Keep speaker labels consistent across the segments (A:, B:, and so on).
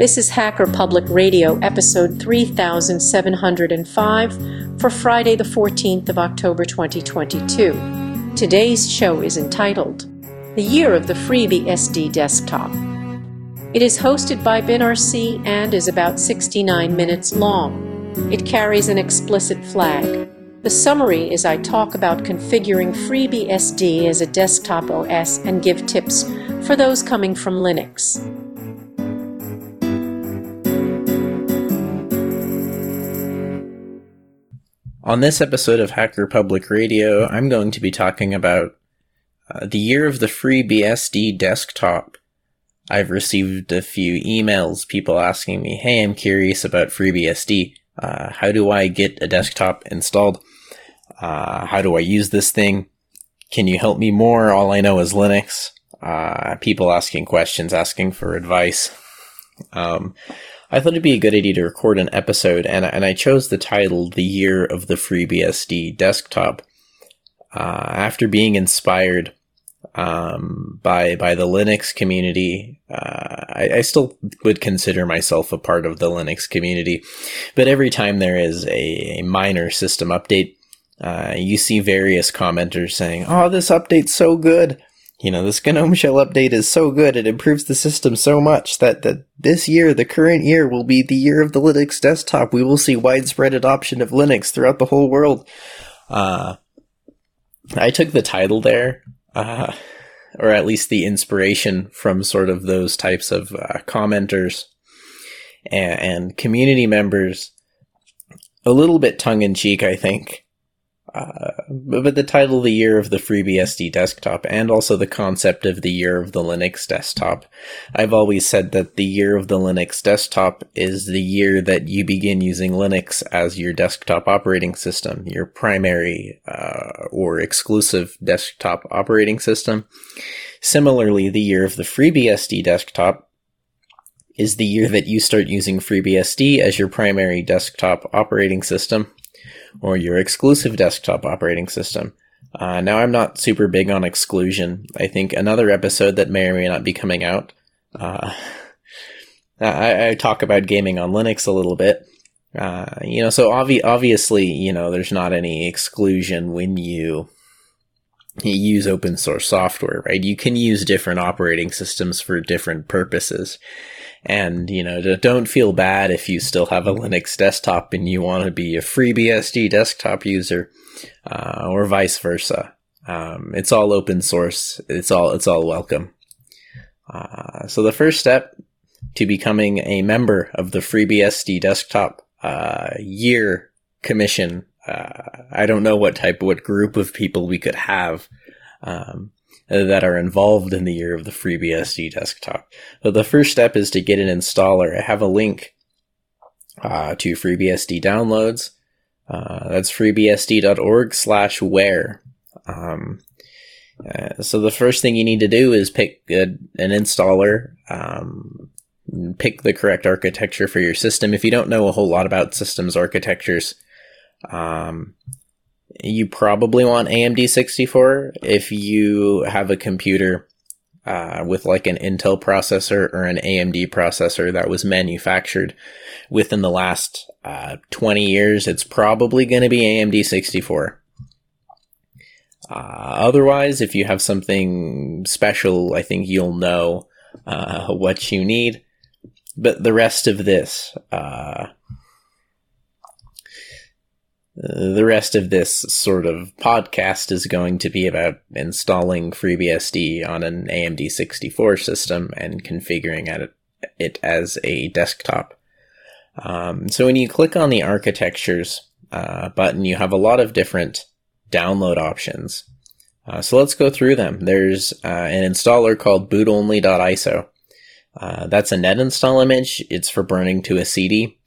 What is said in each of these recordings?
A: This is Hacker Public Radio, episode 3705 for Friday, the 14th of October 2022. Today's show is entitled The Year of the FreeBSD Desktop. It is hosted by BinRC and is about 69 minutes long. It carries an explicit flag. The summary is I talk about configuring FreeBSD as a desktop OS and give tips for those coming from Linux.
B: On this episode of Hacker Public Radio, I'm going to be talking about uh, the year of the FreeBSD desktop. I've received a few emails, people asking me, hey, I'm curious about FreeBSD. Uh, how do I get a desktop installed? Uh, how do I use this thing? Can you help me more? All I know is Linux. Uh, people asking questions, asking for advice. Um, I thought it'd be a good idea to record an episode, and, and I chose the title The Year of the FreeBSD Desktop. Uh, after being inspired um, by by the Linux community, uh, I, I, still would consider myself a part of the Linux community. But every time there is a, a minor system update, uh, you see various commenters saying, "Oh, this update's so good." You know, this GNOME Shell update is so good, it improves the system so much that, that this year, the current year, will be the year of the Linux desktop. We will see widespread adoption of Linux throughout the whole world. Uh, I took the title there, uh, or at least the inspiration from sort of those types of uh, commenters and, and community members, a little bit tongue in cheek, I think. Uh, but the title of the year of the FreeBSD desktop and also the concept of the year of the Linux desktop. I've always said that the year of the Linux desktop is the year that you begin using Linux as your desktop operating system, your primary uh, or exclusive desktop operating system. Similarly, the year of the FreeBSD desktop is the year that you start using FreeBSD as your primary desktop operating system or your exclusive desktop operating system. Uh, now, I'm not super big on exclusion. I think another episode that may or may not be coming out. Uh, I, I, talk about gaming on Linux a little bit. Uh, you know, so obvi- obviously, you know, there's not any exclusion when you, you use open source software, right? You can use different operating systems for different purposes. And, you know, don't feel bad if you still have a Linux desktop and you want to be a FreeBSD desktop user, uh, or vice versa. Um, it's all open source. It's all, it's all welcome. Uh, so the first step to becoming a member of the FreeBSD desktop, uh, year commission, uh, I don't know what type, what group of people we could have. Um, that are involved in the year of the FreeBSD desktop. But the first step is to get an installer. I have a link uh, to FreeBSD downloads. Uh, that's freebsd.org slash where. Um, uh, so the first thing you need to do is pick a, an installer, um, pick the correct architecture for your system. If you don't know a whole lot about systems architectures, um, you probably want AMD 64 if you have a computer uh, with like an Intel processor or an AMD processor that was manufactured within the last uh, 20 years. It's probably going to be AMD 64. Uh, otherwise, if you have something special, I think you'll know uh, what you need. But the rest of this, uh, the rest of this sort of podcast is going to be about installing FreeBSD on an AMD 64 system and configuring it, as a desktop. Um, so when you click on the architectures uh, button, you have a lot of different download options. Uh, so let's go through them. There's uh, an installer called bootonly.iso. Uh, that's a net install image. It's for burning to a CD.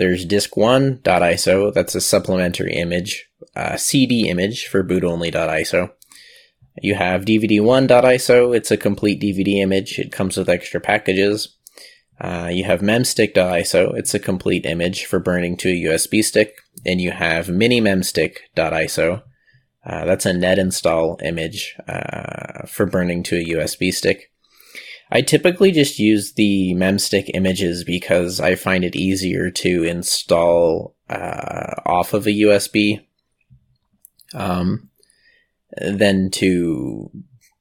B: There's disc1.iso, that's a supplementary image, uh, CD image for boot-only.iso. You have dvd1.iso, it's a complete DVD image, it comes with extra packages. Uh, you have memstick.iso, it's a complete image for burning to a USB stick. And you have minimemstick.iso, uh, that's a net install image uh, for burning to a USB stick. I typically just use the memstick images because I find it easier to install uh, off of a USB um, than to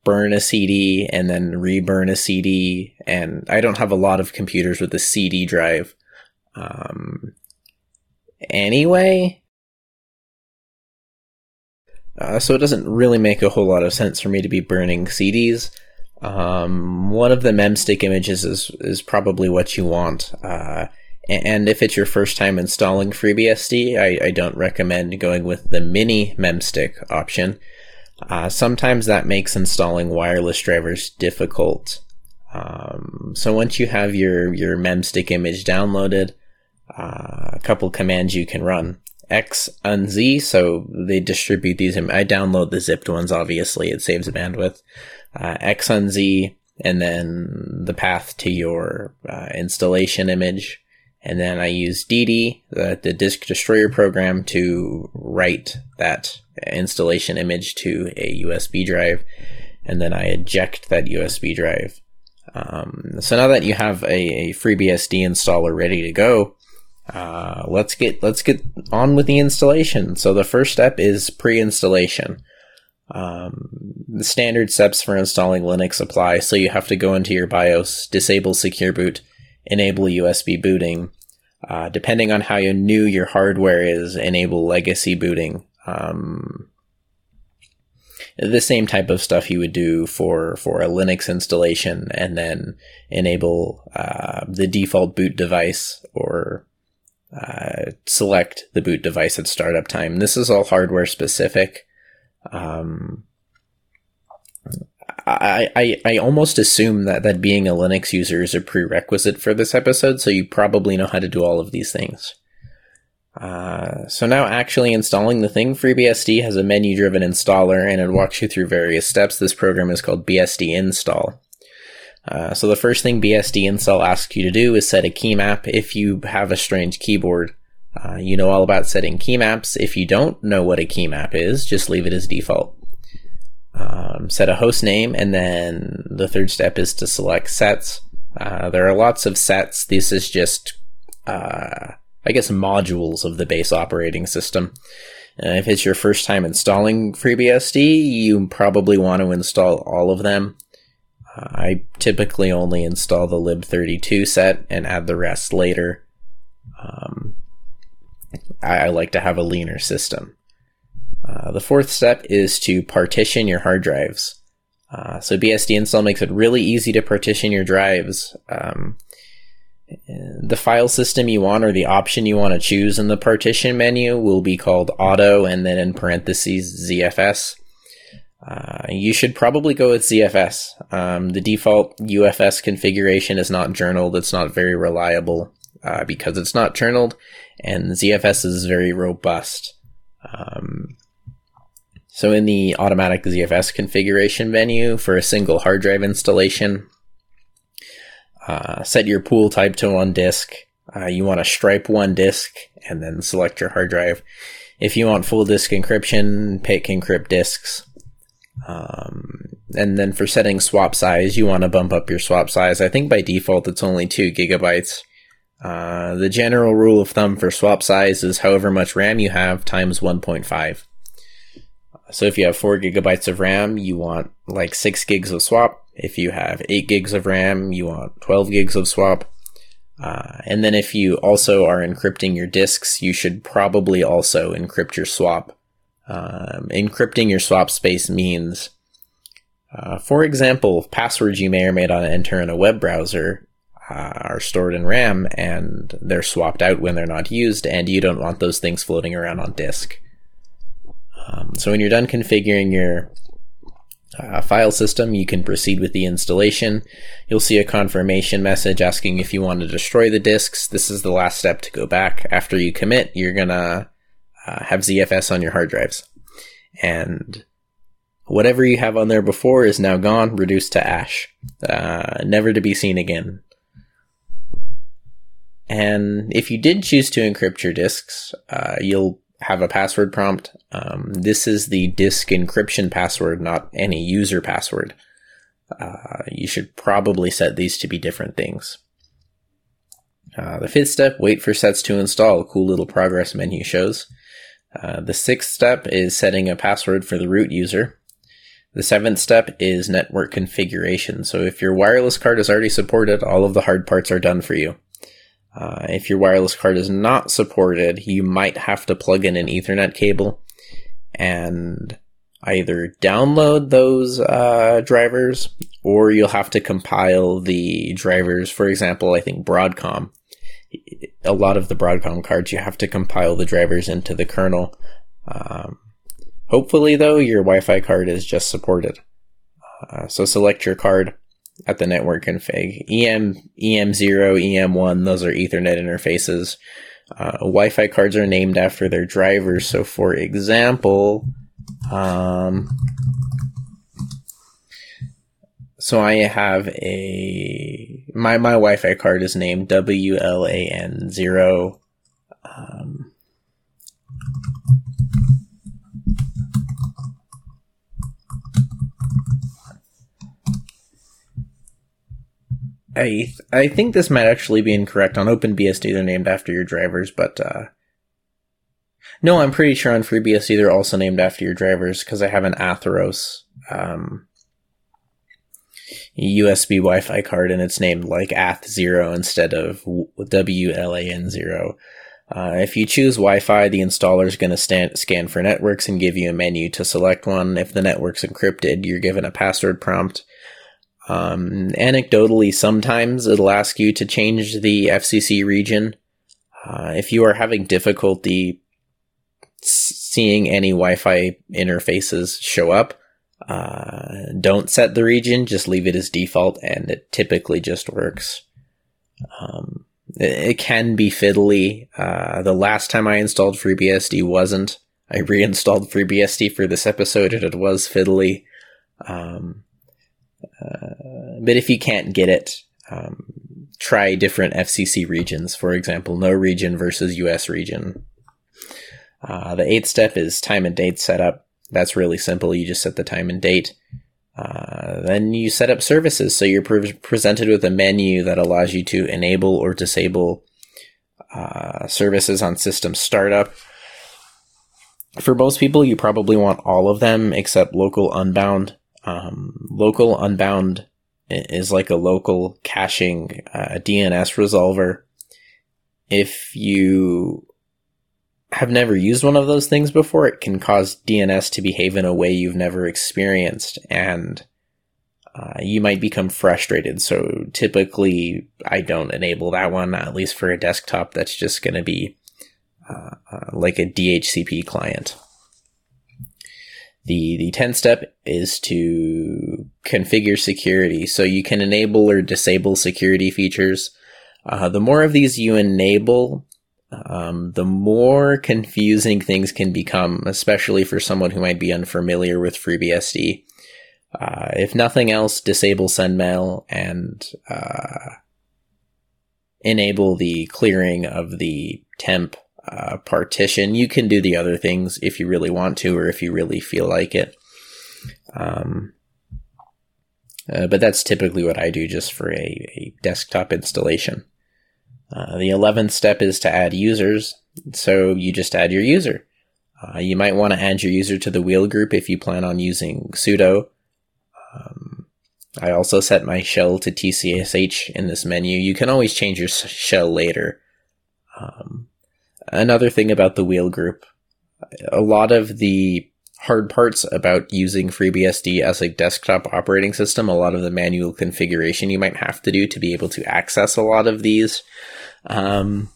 B: burn a CD and then reburn a CD. And I don't have a lot of computers with a CD drive. Um, anyway, uh, so it doesn't really make a whole lot of sense for me to be burning CDs. Um, one of the memstick images is is probably what you want. Uh, and if it's your first time installing FreeBSD, I, I don't recommend going with the mini memstick option. Uh, sometimes that makes installing wireless drivers difficult. Um, so once you have your your memstick image downloaded, uh, a couple commands you can run. X unz, so they distribute these. I download the zipped ones, obviously, it saves bandwidth uh, xunz, and then the path to your uh, installation image. And then I use DD, the, the disk destroyer program, to write that installation image to a USB drive. And then I eject that USB drive. Um, so now that you have a, a FreeBSD installer ready to go, uh, let's get let's get on with the installation. So the first step is pre-installation. Um, the standard steps for installing Linux apply, so you have to go into your BIOS, disable Secure Boot, enable USB booting. Uh, depending on how new your hardware is, enable legacy booting. Um, the same type of stuff you would do for for a Linux installation, and then enable uh, the default boot device or uh, select the boot device at startup time. This is all hardware specific. Um, I, I, I almost assume that, that being a Linux user is a prerequisite for this episode, so you probably know how to do all of these things. Uh, so now actually installing the thing, FreeBSD has a menu-driven installer and it walks you through various steps. This program is called BSD install. Uh, so the first thing BSD install asks you to do is set a key map if you have a strange keyboard. Uh, you know all about setting key maps. If you don't know what a key map is, just leave it as default. Um, set a host name, and then the third step is to select sets. Uh, there are lots of sets. This is just, uh, I guess, modules of the base operating system. Uh, if it's your first time installing FreeBSD, you probably want to install all of them. Uh, I typically only install the lib32 set and add the rest later. Um, I, I like to have a leaner system. Uh, the fourth step is to partition your hard drives. Uh, so BSD install makes it really easy to partition your drives. Um, the file system you want or the option you want to choose in the partition menu will be called auto and then in parentheses ZFS. Uh, you should probably go with ZFS. Um, the default UFS configuration is not journaled. It's not very reliable uh, because it's not journaled, and ZFS is very robust. Um, so in the automatic ZFS configuration menu for a single hard drive installation, uh, set your pool type to one disk. Uh, you want to stripe one disk and then select your hard drive. If you want full disk encryption, pick encrypt disks. Um, and then for setting swap size, you want to bump up your swap size. I think by default it's only two gigabytes. Uh, the general rule of thumb for swap size is however much RAM you have times 1.5. So if you have 4 gigabytes of RAM, you want like 6 gigs of swap. If you have 8 gigs of RAM, you want 12 gigs of swap. Uh, and then if you also are encrypting your disks, you should probably also encrypt your swap. Um, encrypting your swap space means, uh, for example, passwords you may or may not enter in a web browser uh, are stored in RAM and they're swapped out when they're not used, and you don't want those things floating around on disk. Um, so when you're done configuring your uh, file system, you can proceed with the installation. You'll see a confirmation message asking if you want to destroy the disks. This is the last step to go back. After you commit, you're gonna uh, have ZFS on your hard drives. And whatever you have on there before is now gone, reduced to ash, uh, never to be seen again. And if you did choose to encrypt your disks, uh, you'll have a password prompt. Um, this is the disk encryption password, not any user password. uh, you should probably set these to be different things. Uh, the fifth step, wait for sets to install. Cool little progress menu shows. Uh, the sixth step is setting a password for the root user. The seventh step is network configuration. So if your wireless card is already supported, all of the hard parts are done for you. Uh, if your wireless card is not supported, you might have to plug in an Ethernet cable and either download those uh, drivers or you'll have to compile the drivers. For example, I think Broadcom. A lot of the Broadcom cards, you have to compile the drivers into the kernel. Um, hopefully, though, your Wi Fi card is just supported. Uh, so select your card at the network config. EM, EM0, EM1, those are Ethernet interfaces. Uh, Wi-Fi cards are named after their drivers. So, for example, um, so I have a my my Wi-Fi card is named WLAN zero. I I think this might actually be incorrect. On OpenBSD, they're named after your drivers, but uh, no, I'm pretty sure on FreeBSD they're also named after your drivers because I have an Atheros um, USB Wi-Fi card and it's named like Ath Zero instead of WLAN Zero. Uh, if you choose Wi-Fi, the installer is going to scan for networks and give you a menu to select one. If the network's encrypted, you're given a password prompt. Um, anecdotally, sometimes it'll ask you to change the FCC region. Uh, if you are having difficulty seeing any Wi-Fi interfaces show up, uh, don't set the region. Just leave it as default, and it typically just works. Um, it, it, can be fiddly. Uh, the last time I installed FreeBSD wasn't. I reinstalled FreeBSD for this episode, and it was fiddly. Um, uh, but if you can't get it, um, try different FCC regions. For example, no region versus US region. Uh, the eighth step is time and date setup. That's really simple. You just set the time and date. Uh, then you set up services. So you're pre- presented with a menu that allows you to enable or disable uh, services on system startup. For most people, you probably want all of them except local unbound. Um, local unbound is like a local caching uh, DNS resolver. If you have never used one of those things before, it can cause DNS to behave in a way you've never experienced, and uh, you might become frustrated. So typically, I don't enable that one, at least for a desktop that's just going to be uh, uh, like a DHCP client. The the 10th step is to configure security. So you can enable or disable security features. Uh, the more of these you enable, um, the more confusing things can become, especially for someone who might be unfamiliar with FreeBSD. Uh, if nothing else, disable sendmail and uh, enable the clearing of the temp uh, partition. You can do the other things if you really want to, or if you really feel like it. Um, uh, but that's typically what I do just for a, a desktop installation. Uh, the 11th step is to add users. So you just add your user. Uh, you might want to add your user to the wheel group if you plan on using sudo. Um, I also set my shell to tcsh in this menu. You can always change your shell later. Um, another thing about the wheel group, a lot of the hard parts about using FreeBSD as a desktop operating system, a lot of the manual configuration you might have to do to be able to access a lot of these, um,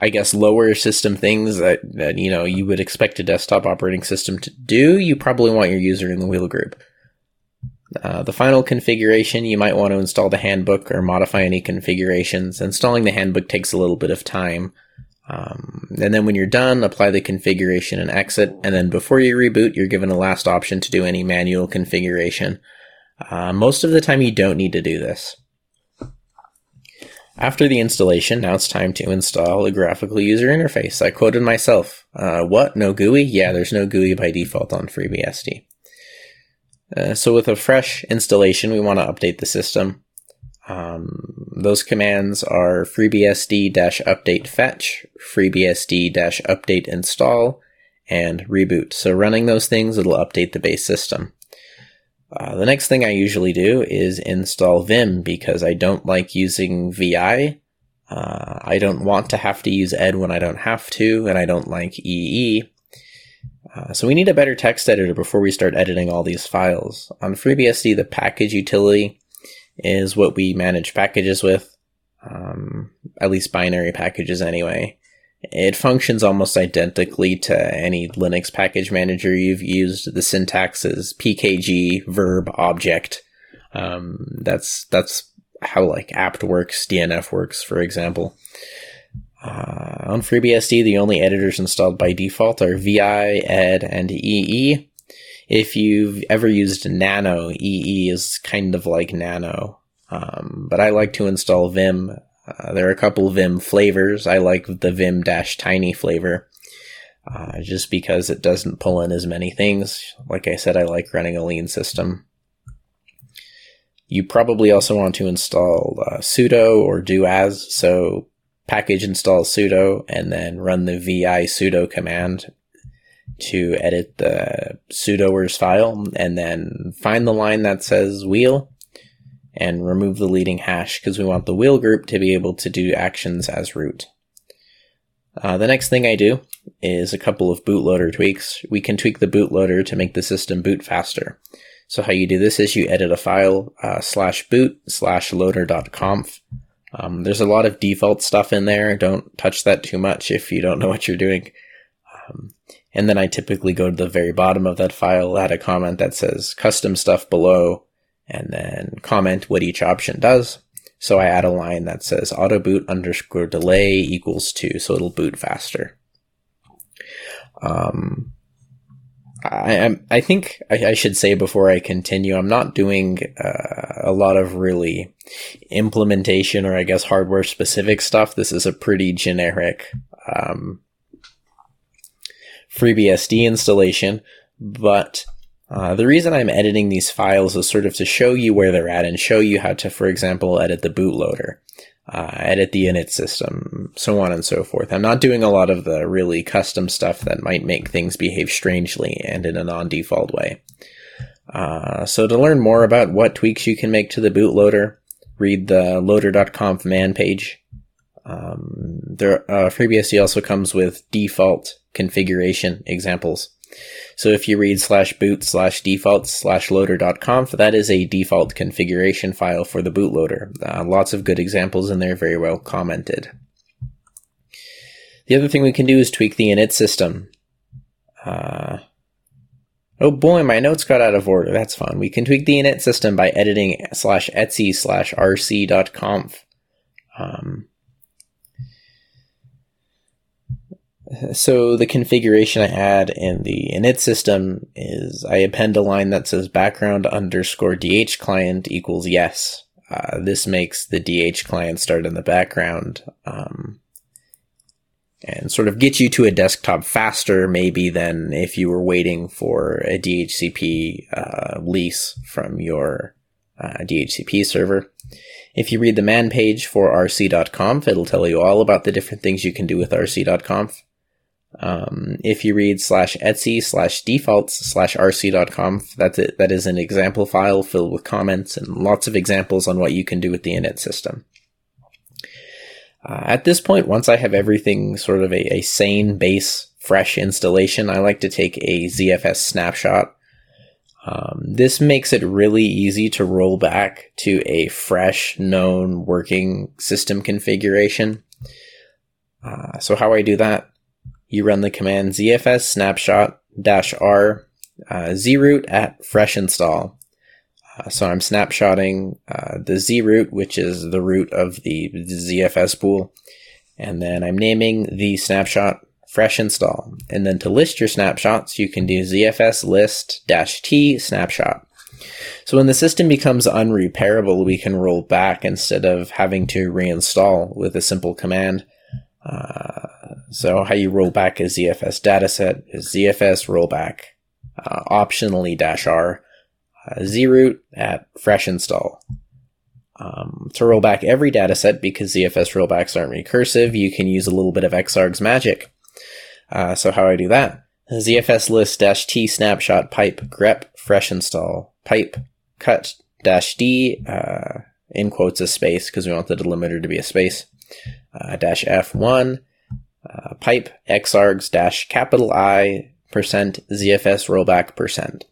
B: I guess lower system things that, that you know you would expect a desktop operating system to do, you probably want your user in the wheel group. Uh, the final configuration, you might want to install the handbook or modify any configurations. Installing the handbook takes a little bit of time. Um, and then when you're done, apply the configuration and exit. And then before you reboot, you're given a last option to do any manual configuration. Uh, most of the time, you don't need to do this. After the installation, now it's time to install a graphical user interface. I quoted myself. Uh, what? No GUI? Yeah, there's no GUI by default on FreeBSD. Uh, so with a fresh installation, we want to update the system. Um, those commands are freebsd-update fetch, freebsd-update install, and reboot. So running those things, it'll update the base system. Uh, the next thing I usually do is install Vim because I don't like using VI. Uh, I don't want to have to use ed when I don't have to, and I don't like EE. Uh, so we need a better text editor before we start editing all these files. On FreeBSD, the package utility is what we manage packages with, um, at least binary packages anyway. It functions almost identically to any Linux package manager you've used. The syntax is pkg verb object. Um, that's that's how like apt works, DNF works, for example. Uh, on FreeBSD, the only editors installed by default are VI, Ed, and EE. If you've ever used Nano, EE is kind of like Nano. Um, but I like to install Vim. Uh, there are a couple Vim flavors. I like the Vim Tiny flavor. Uh, just because it doesn't pull in as many things. Like I said, I like running a lean system. You probably also want to install uh, sudo or do as. So package install sudo and then run the vi sudo command to edit the sudoers file and then find the line that says wheel and remove the leading hash because we want the wheel group to be able to do actions as root. Uh, the next thing I do is a couple of bootloader tweaks. We can tweak the bootloader to make the system boot faster. So how you do this is you edit a file uh, slash boot slash loader.conf. Um, there's a lot of default stuff in there. Don't touch that too much if you don't know what you're doing. Um, and then I typically go to the very bottom of that file, add a comment that says custom stuff below, and then comment what each option does. So I add a line that says auto boot underscore delay equals two, so it'll boot faster. Um, I, I think I, I, should say before I continue, I'm not doing uh, a lot of really implementation or I guess hardware specific stuff. This is a pretty generic um, FreeBSD installation, but uh, the reason I'm editing these files is sort of to show you where they're at and show you how to, for example, edit the bootloader, uh, edit the init system, so on and so forth. I'm not doing a lot of the really custom stuff that might make things behave strangely and in a non-default way. Uh, so to learn more about what tweaks you can make to the bootloader, read the loader.conf man page. Um, there, uh, FreeBSD also comes with default configuration examples. So if you read slash boot slash default slash loader.conf, that is a default configuration file for the bootloader. Uh, lots of good examples in there, very well commented. The other thing we can do is tweak the init system. Uh, oh boy, my notes got out of order. That's fun. We can tweak the init system by editing slash etsy slash rc.conf. Um, So the configuration I add in the init system is I append a line that says background underscore dhclient equals yes. Uh, this makes the dhclient start in the background um, and sort of get you to a desktop faster, maybe than if you were waiting for a DHCP uh, lease from your uh, DHCP server. If you read the man page for rc.conf, it'll tell you all about the different things you can do with rc.conf. Um, if you read slash etsy slash defaults slash rc.conf, that's it. That is an example file filled with comments and lots of examples on what you can do with the init system. Uh, at this point, once I have everything sort of a, a sane base fresh installation, I like to take a ZFS snapshot. Um, this makes it really easy to roll back to a fresh, known working system configuration. Uh, so how I do that? You run the command zfs snapshot dash r uh, zroot at fresh install. Uh, so I'm snapshotting uh, the zroot, which is the root of the ZFS pool, and then I'm naming the snapshot fresh install. And then to list your snapshots, you can do ZFS list dash t snapshot. So when the system becomes unrepairable, we can roll back instead of having to reinstall with a simple command. Uh, so how you roll back a ZFS dataset is ZFS rollback, uh, optionally dash R. uh, zroot at fresh install. Um, to roll back every dataset, because ZFS rollbacks aren't recursive, you can use a little bit of xargs magic. Uh, so how I do that? ZFS list dash T snapshot pipe grep fresh install pipe cut dash D uh, in quotes a space because we want the delimiter to be a space uh, dash F1 uh, pipe xargs dash capital I percent ZFS rollback percent.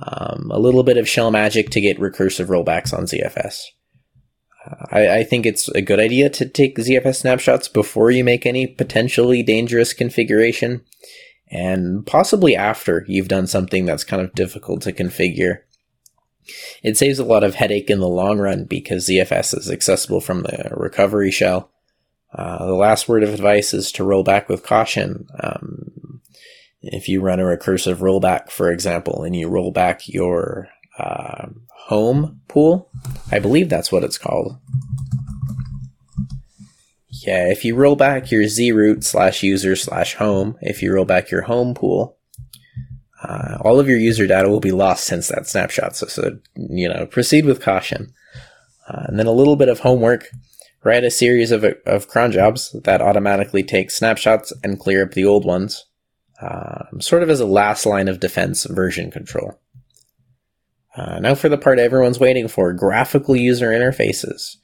B: Um, a little bit of shell magic to get recursive rollbacks on ZFS. Uh, I, I, think it's a good idea to take ZFS snapshots before you make any potentially dangerous configuration, and possibly after you've done something that's kind of difficult to configure. It saves a lot of headache in the long run because ZFS is accessible from the recovery shell. Uh, the last word of advice is to roll back with caution. Um, if you run a recursive rollback, for example, and you roll back your uh, home pool, I believe that's what it's called. Yeah, if you roll back your zroot slash user slash home, if you roll back your home pool, uh, all of your user data will be lost since that snapshot. So, so you know, proceed with caution. Uh, and then a little bit of homework. Write a series of, of cron jobs that automatically take snapshots and clear up the old ones, uh, sort of as a last line of defense version control. Uh, now for the part everyone's waiting for, graphical user interfaces.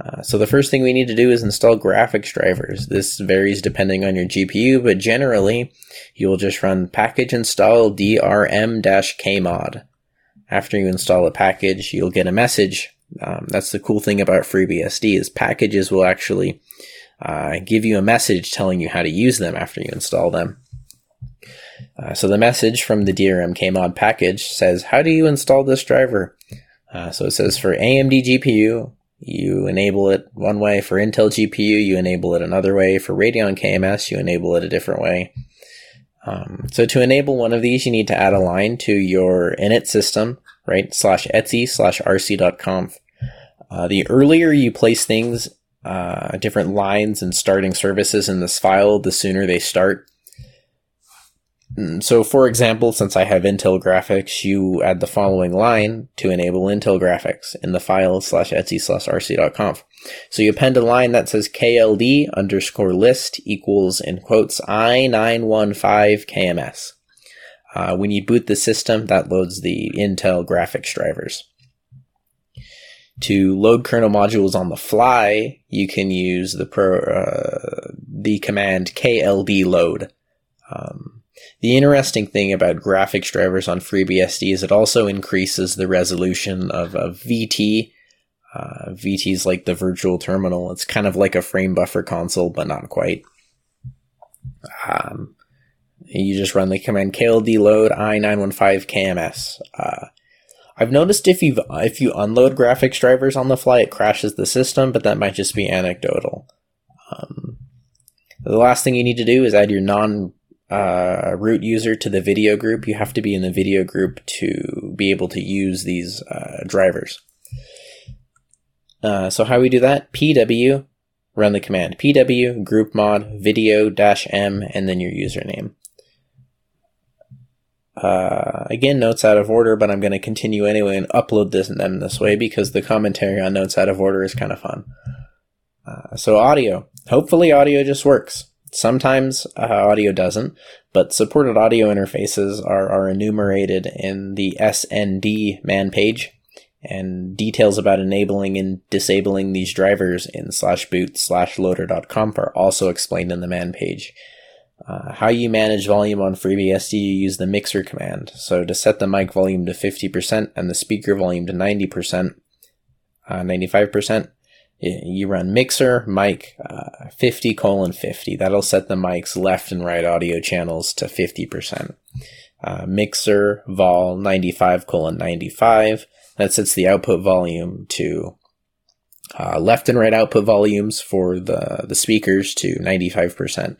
B: Uh, so the first thing we need to do is install graphics drivers. This varies depending on your GPU, but generally you'll just run package install drm-kmod. After you install a package, you'll get a message. Um, that's the cool thing about FreeBSD is packages will actually uh, give you a message telling you how to use them after you install them. Uh, so the message from the DRM-kmod package says, how do you install this driver? Uh, so it says for AMD GPU, you enable it one way. For Intel GPU, you enable it another way. For Radeon KMS, you enable it a different way. Um, so to enable one of these, you need to add a line to your init system, right? Slash etsy slash rc.conf. Uh, the earlier you place things, uh, different lines and starting services in this file, the sooner they start. Mm, so, for example, since I have Intel graphics, you add the following line to enable Intel graphics in the file slash etsy slash rc.conf. So you append a line that says KLD underscore list equals in quotes i915 KMS. Uh, when you boot the system, that loads the Intel graphics drivers. To load kernel modules on the fly, you can use the pro, uh, the command KLD load. Um, the interesting thing about graphics drivers on FreeBSD is it also increases the resolution of, of VT. Uh, VT is like the virtual terminal. It's kind of like a frame buffer console, but not quite. Um, you just run the command kld load i915 kms. Uh, I've noticed if you if you unload graphics drivers on the fly, it crashes the system, but that might just be anecdotal. Um, the last thing you need to do is add your non uh, root user to the video group, you have to be in the video group to be able to use these uh, drivers. Uh, so how we do that? pw, run the command pw group mod video dash m and then your username. Uh, again, notes out of order, but I'm going to continue anyway and upload this and them this way because the commentary on notes out of order is kind of fun. Uh, so audio. Hopefully audio just works. Sometimes uh, audio doesn't, but supported audio interfaces are, are enumerated in the SND man page, and details about enabling and disabling these drivers in slash boot slash loader.conf are also explained in the man page. Uh, how you manage volume on FreeBSD, you use the mixer command. So to set the mic volume to 50% and the speaker volume to 90%, uh, 95%, you run mixer mic uh, 50 colon 50 that'll set the mic's left and right audio channels to 50% uh, mixer vol 95 colon 95 that sets the output volume to uh, left and right output volumes for the the speakers to 95%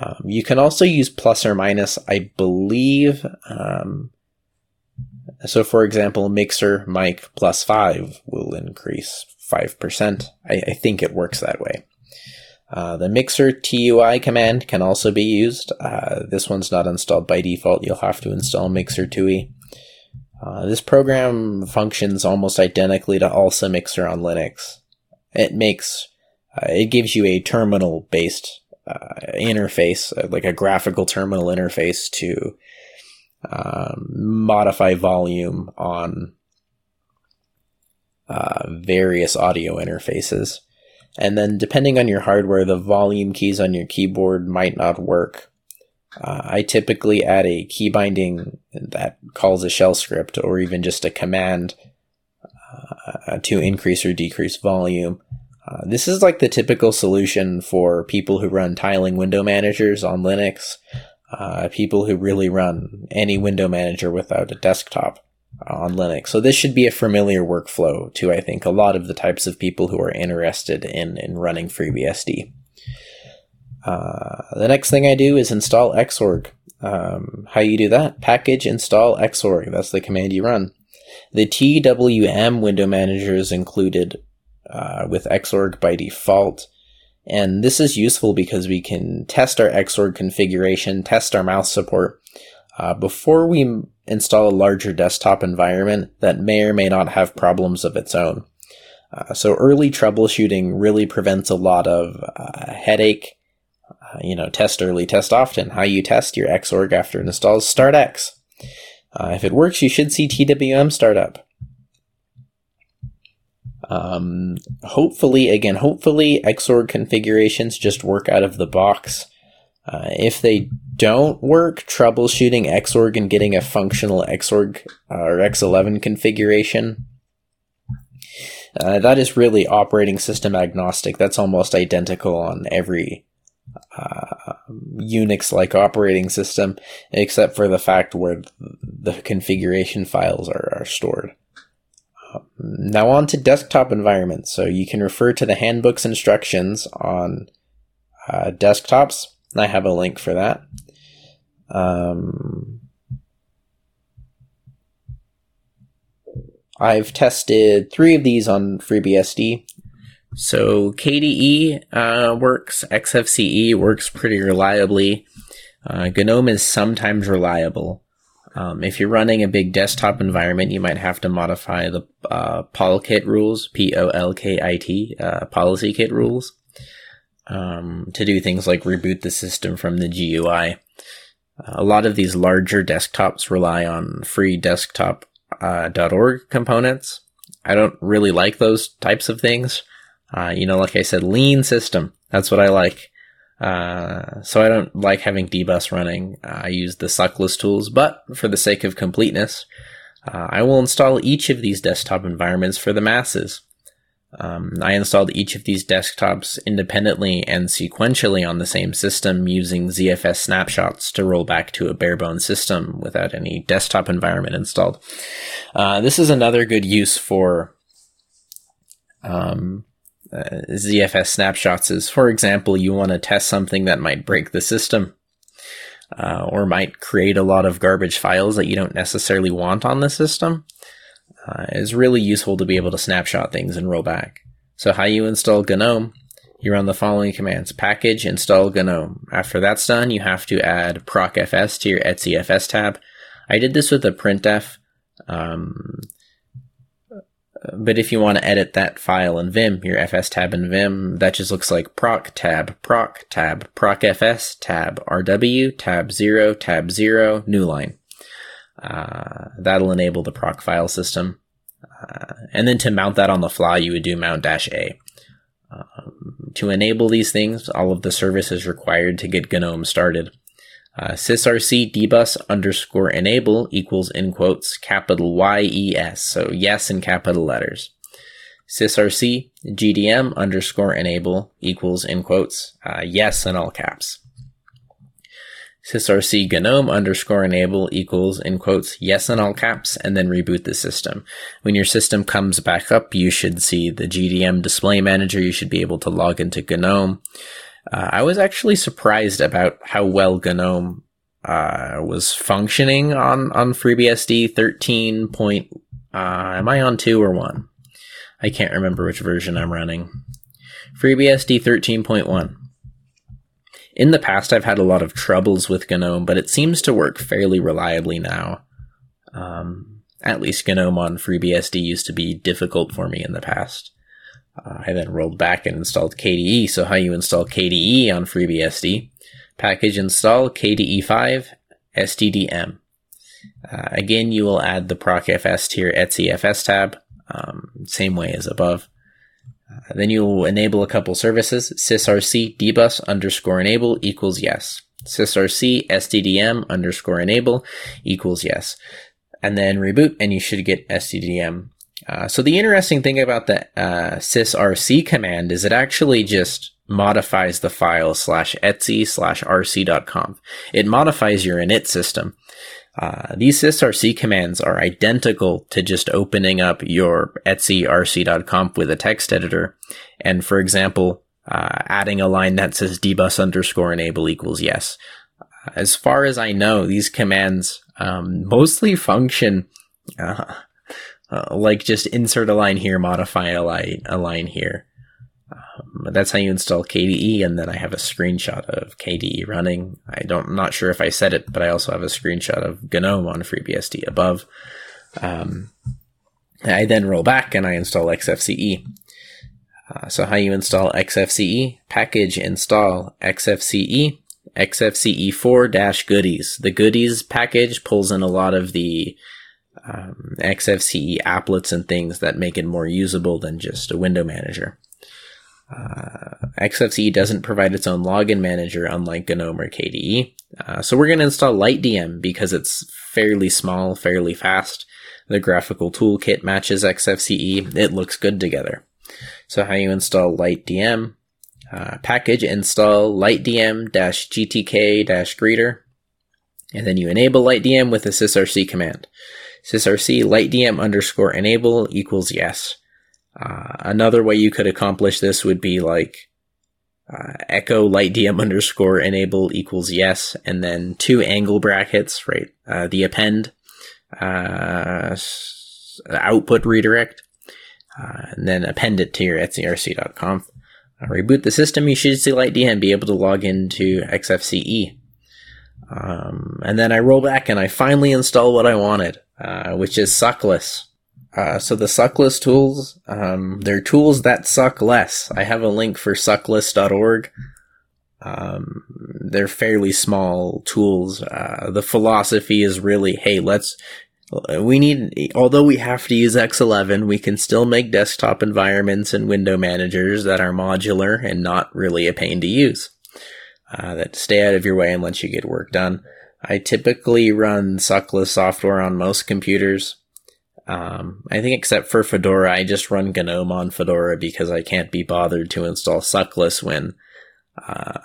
B: um, you can also use plus or minus i believe um, so for example mixer mic plus 5 will increase 5%. I, I think it works that way. Uh, the mixer TUI command can also be used. Uh, this one's not installed by default. You'll have to install mixer TUI. Uh, this program functions almost identically to ALSA Mixer on Linux. It makes, uh, it gives you a terminal based uh, interface, uh, like a graphical terminal interface to um, modify volume on uh, various audio interfaces. And then, depending on your hardware, the volume keys on your keyboard might not work. Uh, I typically add a key binding that calls a shell script or even just a command uh, to increase or decrease volume. Uh, this is like the typical solution for people who run tiling window managers on Linux, uh, people who really run any window manager without a desktop on Linux. So this should be a familiar workflow to, I think, a lot of the types of people who are interested in, in running FreeBSD. Uh, the next thing I do is install Xorg. Um, how you do that? Package install Xorg. That's the command you run. The TWM window manager is included uh, with Xorg by default. And this is useful because we can test our Xorg configuration, test our mouse support uh, before we install a larger desktop environment that may or may not have problems of its own. Uh, so early troubleshooting really prevents a lot of uh, headache. Uh, you know, test early, test often. How you test your Xorg after installs start X. Uh, if it works, you should see TWM start up. Um, hopefully, again, hopefully Xorg configurations just work out of the box. Uh, if they don't work, troubleshooting Xorg and getting a functional Xorg uh, or X11 configuration, uh, that is really operating system agnostic. That's almost identical on every uh, Unix like operating system, except for the fact where the configuration files are, are stored. Now on to desktop environments. So you can refer to the handbook's instructions on uh, desktops. I have a link for that. Um, I've tested three of these on FreeBSD. So KDE uh, works, XFCE works pretty reliably. Uh, GNOME is sometimes reliable. Um, if you're running a big desktop environment, you might have to modify the uh, PolKit rules, P O L K I T, uh, policy kit rules, um, to do things like reboot the system from the GUI. A lot of these larger desktops rely on free freedesktop.org uh, components. I don't really like those types of things. Uh, you know, like I said, lean system. That's what I like. Uh, so I don't like having dbus running. Uh, I use the suckless tools, but for the sake of completeness, uh, I will install each of these desktop environments for the masses. Um, I installed each of these desktops independently and sequentially on the same system using ZFS snapshots to roll back to a barebone system without any desktop environment installed. Uh, this is another good use for um, uh, ZFS snapshots is, for example, you want to test something that might break the system uh, or might create a lot of garbage files that you don't necessarily want on the system. Uh, it's really useful to be able to snapshot things and roll back. So how you install GNOME, you run the following commands. Package, install GNOME. After that's done, you have to add procfs to your etcfs tab. I did this with a printf. Um, but if you want to edit that file in Vim, your fs tab in Vim, that just looks like proc tab, proc tab, proc fs tab, rw, tab 0, tab 0, new line. Uh, that'll enable the proc file system. Uh, and then to mount that on the fly, you would do mount dash A. Um, to enable these things, all of the services required to get GNOME started. Uh, sysrc dbus underscore enable equals in quotes capital Y E S, so yes in capital letters. sysrc gdm underscore enable equals in quotes uh, yes in all caps. sysrc gnome underscore enable equals in quotes yes in all caps and then reboot the system. When your system comes back up, you should see the GDM display manager. You should be able to log into GNOME. Uh, I was actually surprised about how well GNOME uh, was functioning on on FreeBSD 13. Point, uh, am I on two or one? I can't remember which version I'm running. FreeBSD 13.1. In the past, I've had a lot of troubles with GNOME, but it seems to work fairly reliably now. Um, at least GNOME on FreeBSD used to be difficult for me in the past. Uh, I then rolled back and installed KDE. So how you install KDE on FreeBSD? Package install KDE5 SDDM. Uh, again, you will add the procfs to your etcfs tab, um, same way as above. Uh, then you will enable a couple services. sysrc dbus underscore enable equals yes. sysrc sddm underscore enable equals yes. And then reboot and you should get sddm. Uh, so the interesting thing about the uh, sysrc command is it actually just modifies the file slash etsy slash rc.conf. It modifies your init system. Uh, these sysrc commands are identical to just opening up your etsy rc.conf with a text editor. And for example, uh, adding a line that says dbus underscore enable equals yes. As far as I know, these commands um, mostly function uh, uh like just insert a line here, modify a line, a line here. Um, that's how you install KDE, and then I have a screenshot of KDE running. I don't, I'm not sure if I said it, but I also have a screenshot of GNOME on FreeBSD above. Um, I then roll back and I install XFCE. Uh, so how you install XFCE? Package install XFCE, XFCE4 goodies. The goodies package pulls in a lot of the um, XFCE applets and things that make it more usable than just a window manager. Uh, XFCE doesn't provide its own login manager, unlike GNOME or KDE. Uh, so we're going to install LightDM because it's fairly small, fairly fast. The graphical toolkit matches XFCE. It looks good together. So how you install LightDM? Uh, package install lightdm-gtk-greeter, and then you enable LightDM with a sysrc command. Sysrc lightdm underscore enable equals yes. Uh, another way you could accomplish this would be like uh, echo light dm underscore enable equals yes, and then two angle brackets, right? Uh, the append uh, output redirect, uh, and then append it to your etcrc.conf. Uh, reboot the system, you should see LightDM be able to log into XFCE. Um, and then I roll back and I finally install what I wanted, uh, which is Suckless. Uh, so the suckless tools, um, they're tools that suck less. I have a link for suckless.org. Um, they're fairly small tools. Uh, the philosophy is really, hey, let's, we need, although we have to use X11, we can still make desktop environments and window managers that are modular and not really a pain to use. Uh, that stay out of your way and let you get work done. I typically run suckless software on most computers. Um, I think except for Fedora, I just run GNOME on Fedora because I can't be bothered to install Suckless when uh,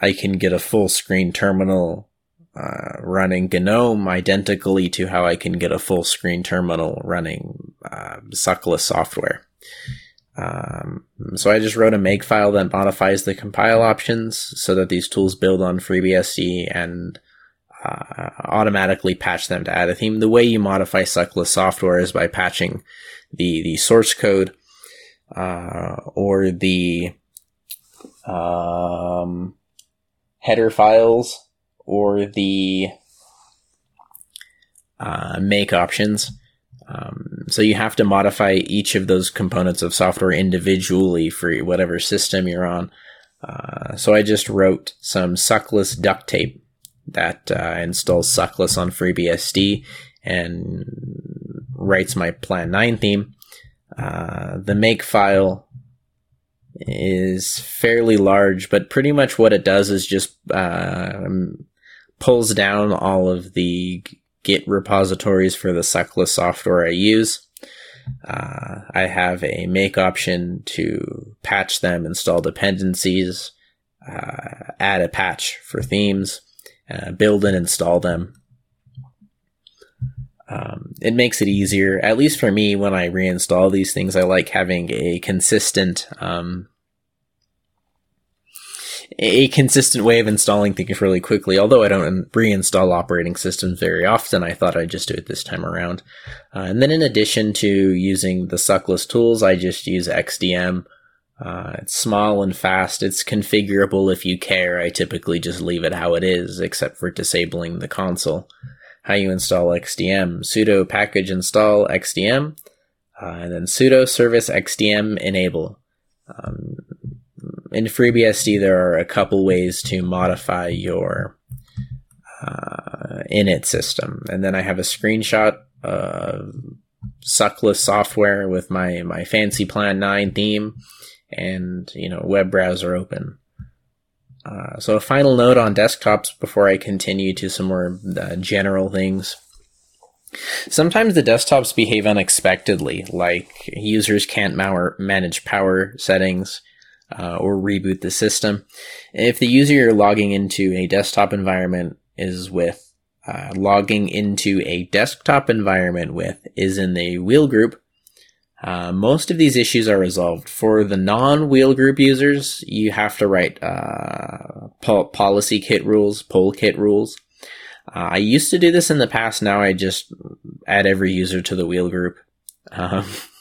B: I can get a full screen terminal uh, running GNOME identically to how I can get a full screen terminal running uh, Suckless software. Um, so I just wrote a makefile that modifies the compile options so that these tools build on FreeBSD and uh, automatically patch them to add a theme. The way you modify suckless software is by patching the the source code uh, or the um, header files or the uh, make options. Um, so you have to modify each of those components of software individually for whatever system you're on. Uh, so I just wrote some suckless duct tape that uh, installs Suckless on FreeBSD and writes my Plan 9 theme. Uh, the make file is fairly large, but pretty much what it does is just uh, pulls down all of the Git repositories for the Suckless software I use. Uh, I have a make option to patch them, install dependencies, uh, add a patch for themes uh, build and install them. Um, it makes it easier, at least for me, when I reinstall these things. I like having a consistent, um, a consistent way of installing things really quickly. Although I don't reinstall operating systems very often, I thought I'd just do it this time around. Uh, and then, in addition to using the suckless tools, I just use XDM uh, it's small and fast. It's configurable if you care. I typically just leave it how it is, except for disabling the console. how you install XDM, sudo package install XDM, uh, and then sudo service XDM enable. Um, in FreeBSD, there are a couple ways to modify your uh, init system, and then I have a screenshot of suckless software with my my fancy Plan Nine theme, and you know web browser open. Uh, so a final note on desktops before I continue to some more uh, general things. Sometimes the desktops behave unexpectedly, like users can't manage power settings uh, or reboot the system. If the user you're logging into a desktop environment is with uh, logging into a desktop environment with is in the wheel group, uh, most of these issues are resolved. For the non-wheel group users, you have to write uh, po- policy kit rules, polkit rules. Uh, I used to do this in the past. Now I just add every user to the wheel group. Um,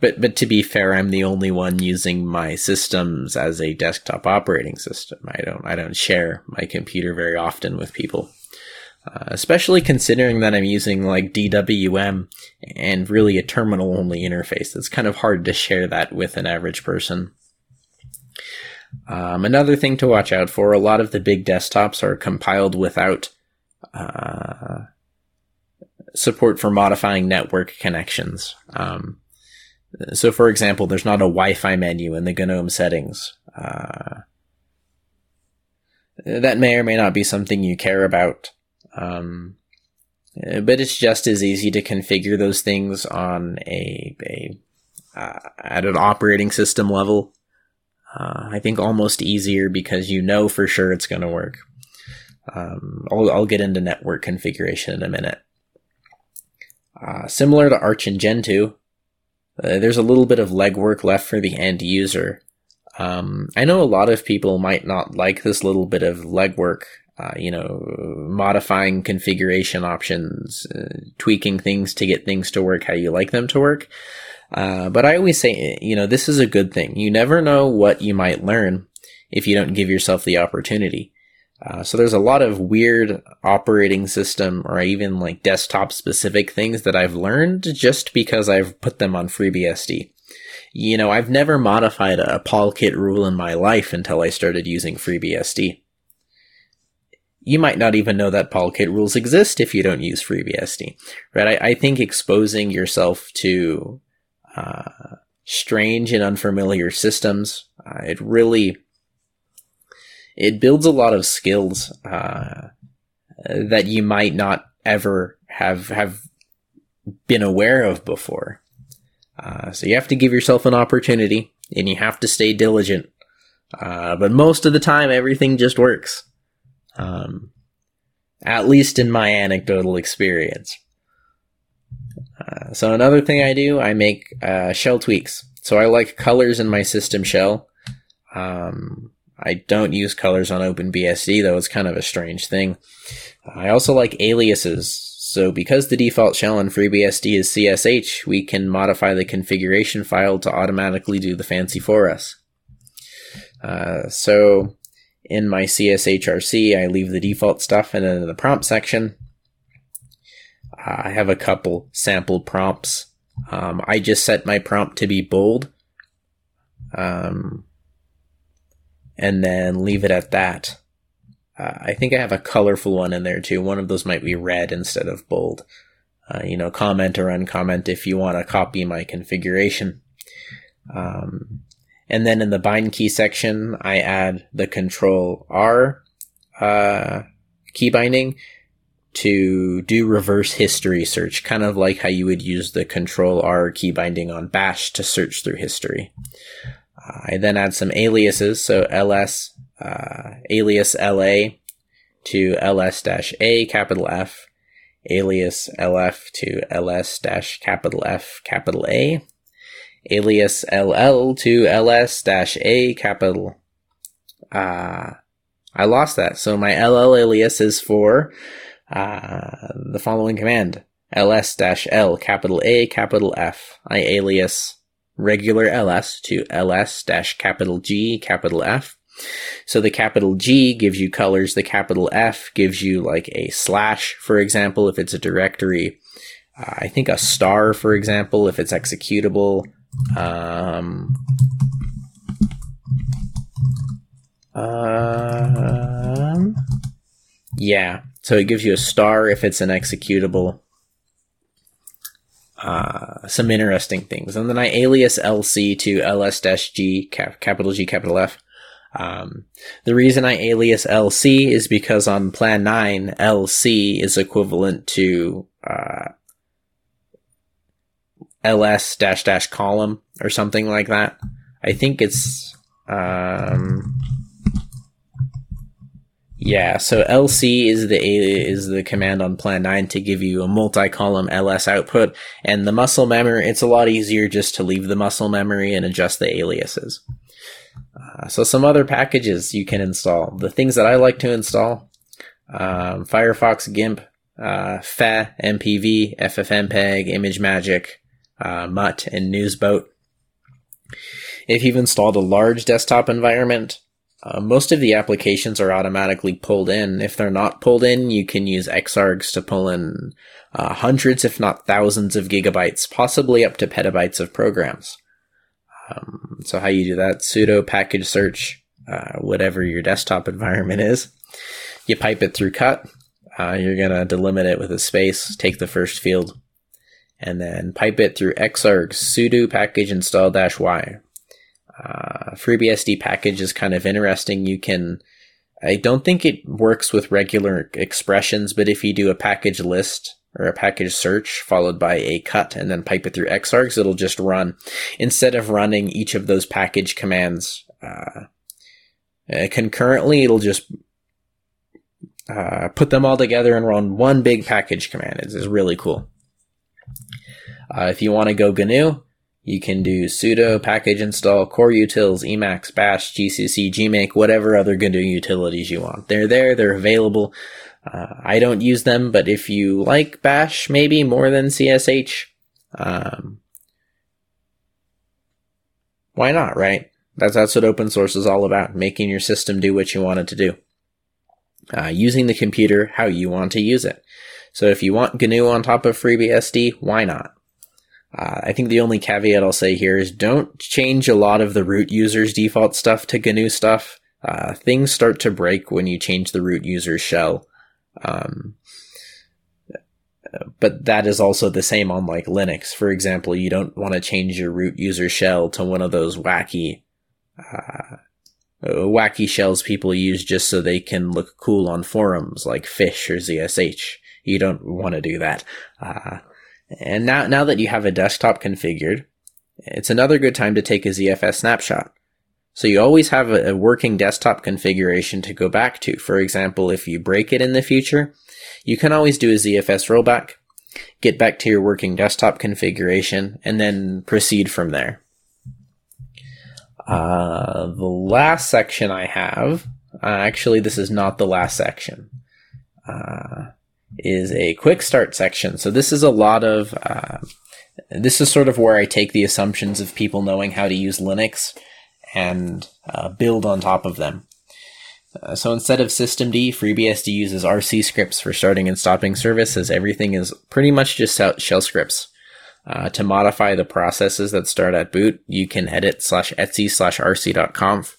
B: but but to be fair, I'm the only one using my systems as a desktop operating system. I don't I don't share my computer very often with people. Uh, especially considering that I'm using like DWM and really a terminal only interface. It's kind of hard to share that with an average person. Um, another thing to watch out for a lot of the big desktops are compiled without uh, support for modifying network connections. Um, so, for example, there's not a Wi Fi menu in the GNOME settings. Uh, that may or may not be something you care about. Um, uh, but it's just as easy to configure those things on a, a uh, at an operating system level. Uh, I think almost easier because you know for sure it's going to work. Um, I'll, I'll, get into network configuration in a minute. Uh, similar to Arch and Gentoo, uh, there's a little bit of legwork left for the end user. Um, I know a lot of people might not like this little bit of legwork uh, you know, modifying configuration options, uh, tweaking things to get things to work how you like them to work. Uh, but I always say, you know, this is a good thing. You never know what you might learn if you don't give yourself the opportunity. Uh, so there's a lot of weird operating system or even like desktop specific things that I've learned just because I've put them on FreeBSD. You know, I've never modified a polkit rule in my life until I started using FreeBSD you might not even know that polkit rules exist if you don't use FreeBSD, right? I, I think exposing yourself to uh, strange and unfamiliar systems, uh, it really it builds a lot of skills uh, that you might not ever have have been aware of before. Uh, so you have to give yourself an opportunity, and you have to stay diligent. Uh, but most of the time, everything just works. Um, at least in my anecdotal experience. Uh, so another thing I do, I make uh, shell tweaks. So I like colors in my system shell. Um, I don't use colors on OpenBSD though; it's kind of a strange thing. I also like aliases. So because the default shell in FreeBSD is CSH, we can modify the configuration file to automatically do the fancy for us. Uh, so in my CSHRC, I leave the default stuff and then in the prompt section, I have a couple sample prompts. Um, I just set my prompt to be bold. Um, and then leave it at that. Uh, I think I have a colorful one in there too. One of those might be red instead of bold. Uh, you know, comment or uncomment if you want to copy my configuration. Um, and then in the bind key section, I add the control R uh, key binding to do reverse history search, kind of like how you would use the control R key binding on bash to search through history. I then add some aliases, so ls uh, alias la to ls a capital F, alias lf to ls capital F capital A, alias LL to LS A capital. Uh, I lost that. So my LL alias is for uh, the following command ls L capital A capital F. I alias regular ls to ls dash capital G capital F. So the capital G gives you colors, the capital F gives you like a slash, for example, if it's a directory. Uh, I think a star, for example, if it's executable. Um, um, yeah, so it gives you a star if it's an executable. Uh, some interesting things. And then I alias LC to ls-g, cap- capital G, capital F. Um, the reason I alias LC is because on plan 9, LC is equivalent to uh, ls dash dash column or something like that. I think it's um, yeah, so LC is the is the command on Plan 9 to give you a multi-column LS output, and the muscle memory, it's a lot easier just to leave the muscle memory and adjust the aliases. Uh, so some other packages you can install. The things that I like to install, um, Firefox GIMP, uh, feh, MPV, FFmpeg, ImageMagick, uh, Mutt, and Newsboat. If you've installed a large desktop environment, uh, most of the applications are automatically pulled in. If they're not pulled in, you can use Xargs to pull in uh, hundreds, if not thousands, of gigabytes, possibly up to petabytes of programs. Um, so how you do that? sudo package search, uh, whatever your desktop environment is. You pipe it through cut. Uh, you're gonna delimit it with a space. Take the first field, and then pipe it through xargs sudo package install dash y uh, FreeBSD package is kind of interesting. You can, I don't think it works with regular expressions, but if you do a package list or a package search followed by a cut and then pipe it through Xargs, it'll just run instead of running each of those package commands uh, uh, concurrently. It'll just uh, put them all together and run one big package command. It's, it's really cool. Uh, if you want to go GNU, you can do sudo package install core utils, Emacs, bash, GCC, gmake, whatever other GNU utilities you want. They're there, they're available. Uh, I don't use them, but if you like bash maybe more than CSH, um, why not, right? That's, that's what open source is all about, making your system do what you want it to do. Uh, using the computer how you want to use it. So if you want GNU on top of FreeBSD, why not? Uh, I think the only caveat I'll say here is don't change a lot of the root user's default stuff to GNU stuff. Uh, things start to break when you change the root user's shell. Um, but that is also the same on like Linux. For example, you don't want to change your root user shell to one of those wacky, uh, wacky shells people use just so they can look cool on forums like Fish or ZSH. You don't want to do that. Uh, and now, now that you have a desktop configured, it's another good time to take a ZFS snapshot. So you always have a, working desktop configuration to go back to. For example, if you break it in the future, you can always do a ZFS rollback, get back to your working desktop configuration, and then proceed from there. Uh, the last section I have, uh, actually, this is not the last section. Uh, is a quick start section. So this is a lot of, uh, this is sort of where I take the assumptions of people knowing how to use Linux and uh, build on top of them. Uh, so instead of systemd, FreeBSD uses RC scripts for starting and stopping services. Everything is pretty much just shell scripts. Uh, to modify the processes that start at boot, you can edit slash etc slash rc.conf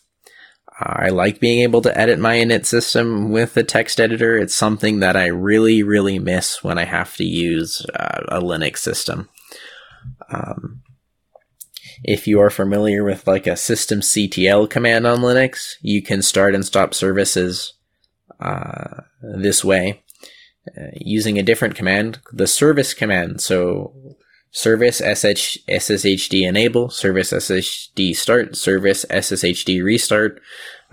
B: I like being able to edit my init system with a text editor. It's something that I really, really miss when I have to use uh, a Linux system. Um, if you are familiar with like a systemctl command on Linux, you can start and stop services uh, this way uh, using a different command, the service command. So service SH, SSHD enable, service SSHD start, service SSHD restart,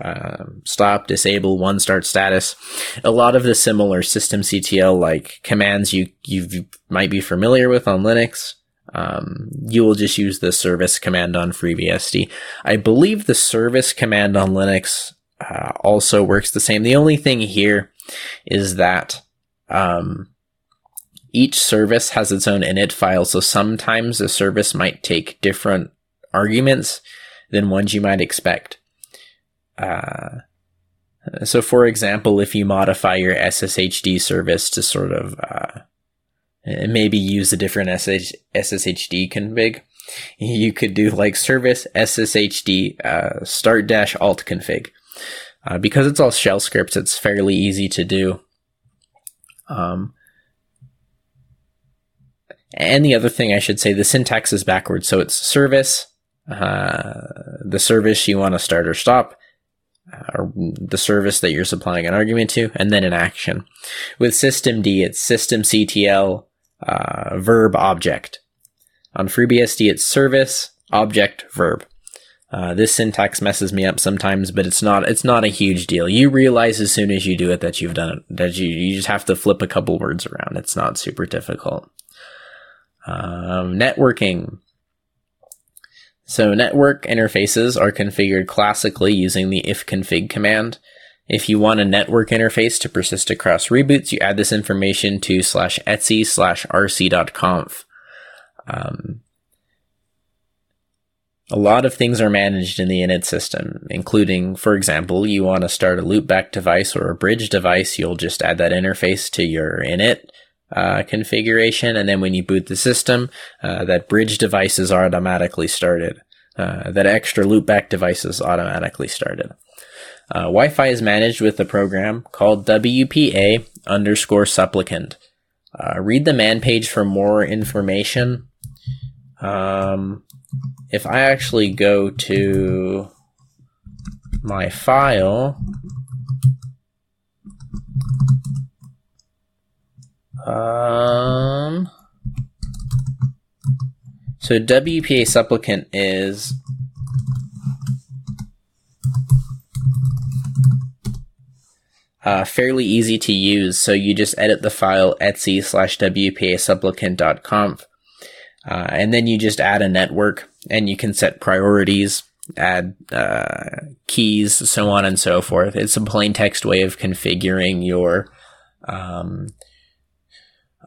B: um, stop, disable, one start status. A lot of the similar systemctl like commands you you might be familiar with on Linux. Um, you will just use the service command on FreeBSD. I believe the service command on Linux uh, also works the same. The only thing here is that um, each service has its own init file, so sometimes a service might take different arguments than ones you might expect. uh, so for example, if you modify your SSHD service to sort of uh, maybe use a different SSH- SSHD config, you could do like service SSHD uh, start dash alt config. Uh, because it's all shell scripts, it's fairly easy to do. Um, and the other thing I should say, the syntax is backwards. So it's service, uh, the service you want to start or stop, uh, or the service that you're supplying an argument to, and then an action. With systemd, it's systemctl uh, verb object. On FreeBSD, it's service object verb. Uh, this syntax messes me up sometimes, but it's not it's not a huge deal. You realize as soon as you do it that you've done it. That you you just have to flip a couple words around. It's not super difficult. Um, networking. So network interfaces are configured classically using the ifconfig command. If you want a network interface to persist across reboots, you add this information to slash etc slash rc.conf. Um, a lot of things are managed in the init system, including, for example, you want to start a loopback device or a bridge device, you'll just add that interface to your init uh, configuration, and then when you boot the system, uh, that bridge device is automatically started. Uh, that extra loopback device is automatically started. Uh, Wi-Fi is managed with a program called WPA underscore supplicant. Uh, read the man page for more information. Um, if I actually go to my file, um, so WPA supplicant is uh, fairly easy to use. So you just edit the file etc slash WPA supplicant.conf uh, and then you just add a network and you can set priorities, add uh, keys, so on and so forth. It's a plain text way of configuring your um,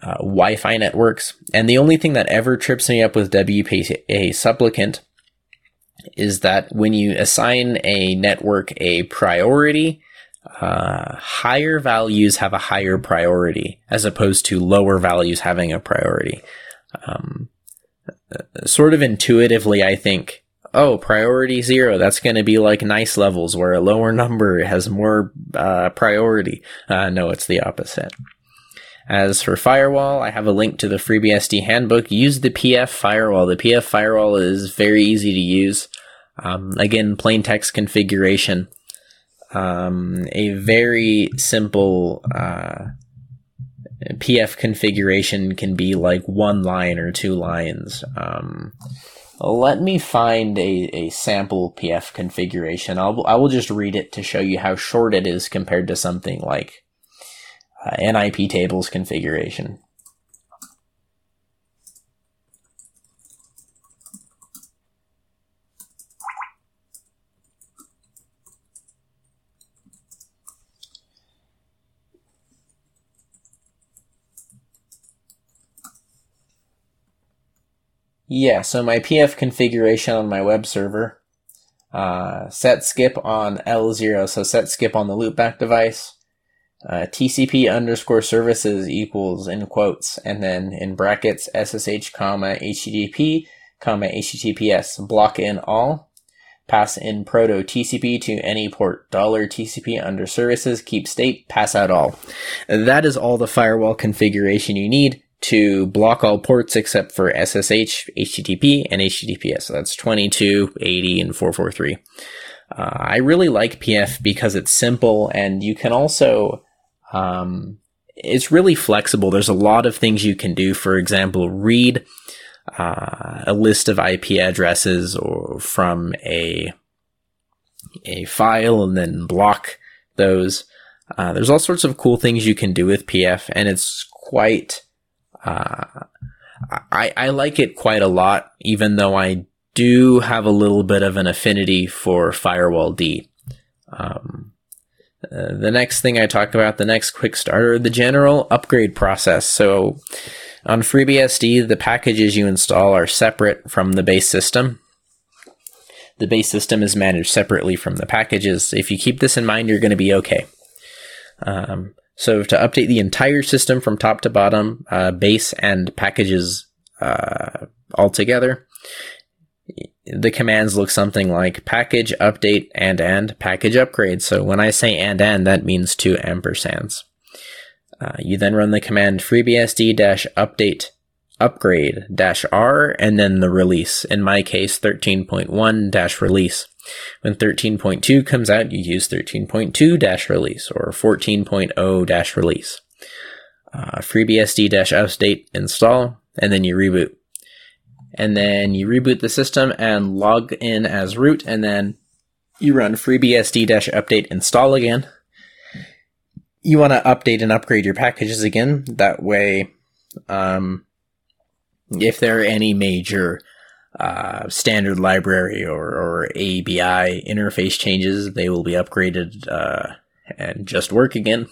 B: uh, Wi Fi networks. And the only thing that ever trips me up with WPA supplicant is that when you assign a network a priority, uh, higher values have a higher priority as opposed to lower values having a priority. Um, sort of intuitively, I think, oh, priority zero, that's going to be like nice levels where a lower number has more uh, priority. Uh, no, it's the opposite. As for firewall, I have a link to the FreeBSD handbook. Use the PF firewall. The PF firewall is very easy to use. Um, again, plain text configuration. Um, a very simple uh, PF configuration can be like one line or two lines. Um, let me find a, a sample PF configuration. I'll, I will just read it to show you how short it is compared to something like uh, iptables configuration. Yeah, so my PF configuration on my web server, uh, set skip on lo0, so set skip on the loopback device, uh, TCP underscore services equals in quotes, and then in brackets SSH comma HTTP comma HTTPS block in all, pass in proto TCP to any port dollar TCP under services keep state pass out all. That is all the firewall configuration you need to block all ports except for SSH, HTTP, and HTTPS. So that's 22, 80, and 443. Uh, I really like PF because it's simple and you can also, um, it's really flexible. There's a lot of things you can do. For example, read uh, a list of IP addresses or from a a file and then block those. Uh, there's all sorts of cool things you can do with PF, and it's quite uh, I, I like it quite a lot, even though I do have a little bit of an affinity for firewalld. Um, uh, the next thing I talk about, the next quick starter, the general upgrade process. So on FreeBSD, the packages you install are separate from the base system. The base system is managed separately from the packages. If you keep this in mind, you're going to be okay. Um, so to update the entire system from top to bottom, uh, base and packages uh, all together, the commands look something like package update and and package upgrade. So when I say and and, that means two ampersands. Uh, you then run the command freebsd update upgrade dash r and then the release. In my case, 13.1 dash release. When 13.2 comes out, you use 13.2 dash release or 14.0 dash release. Uh, FreeBSD dash update install, and then you reboot. And then you reboot the system and log in as root, and then you run FreeBSD update install again. You want to update and upgrade your packages again. That way, um, if there are any major uh, standard library or, or ABI interface changes, they will be upgraded uh, and just work again.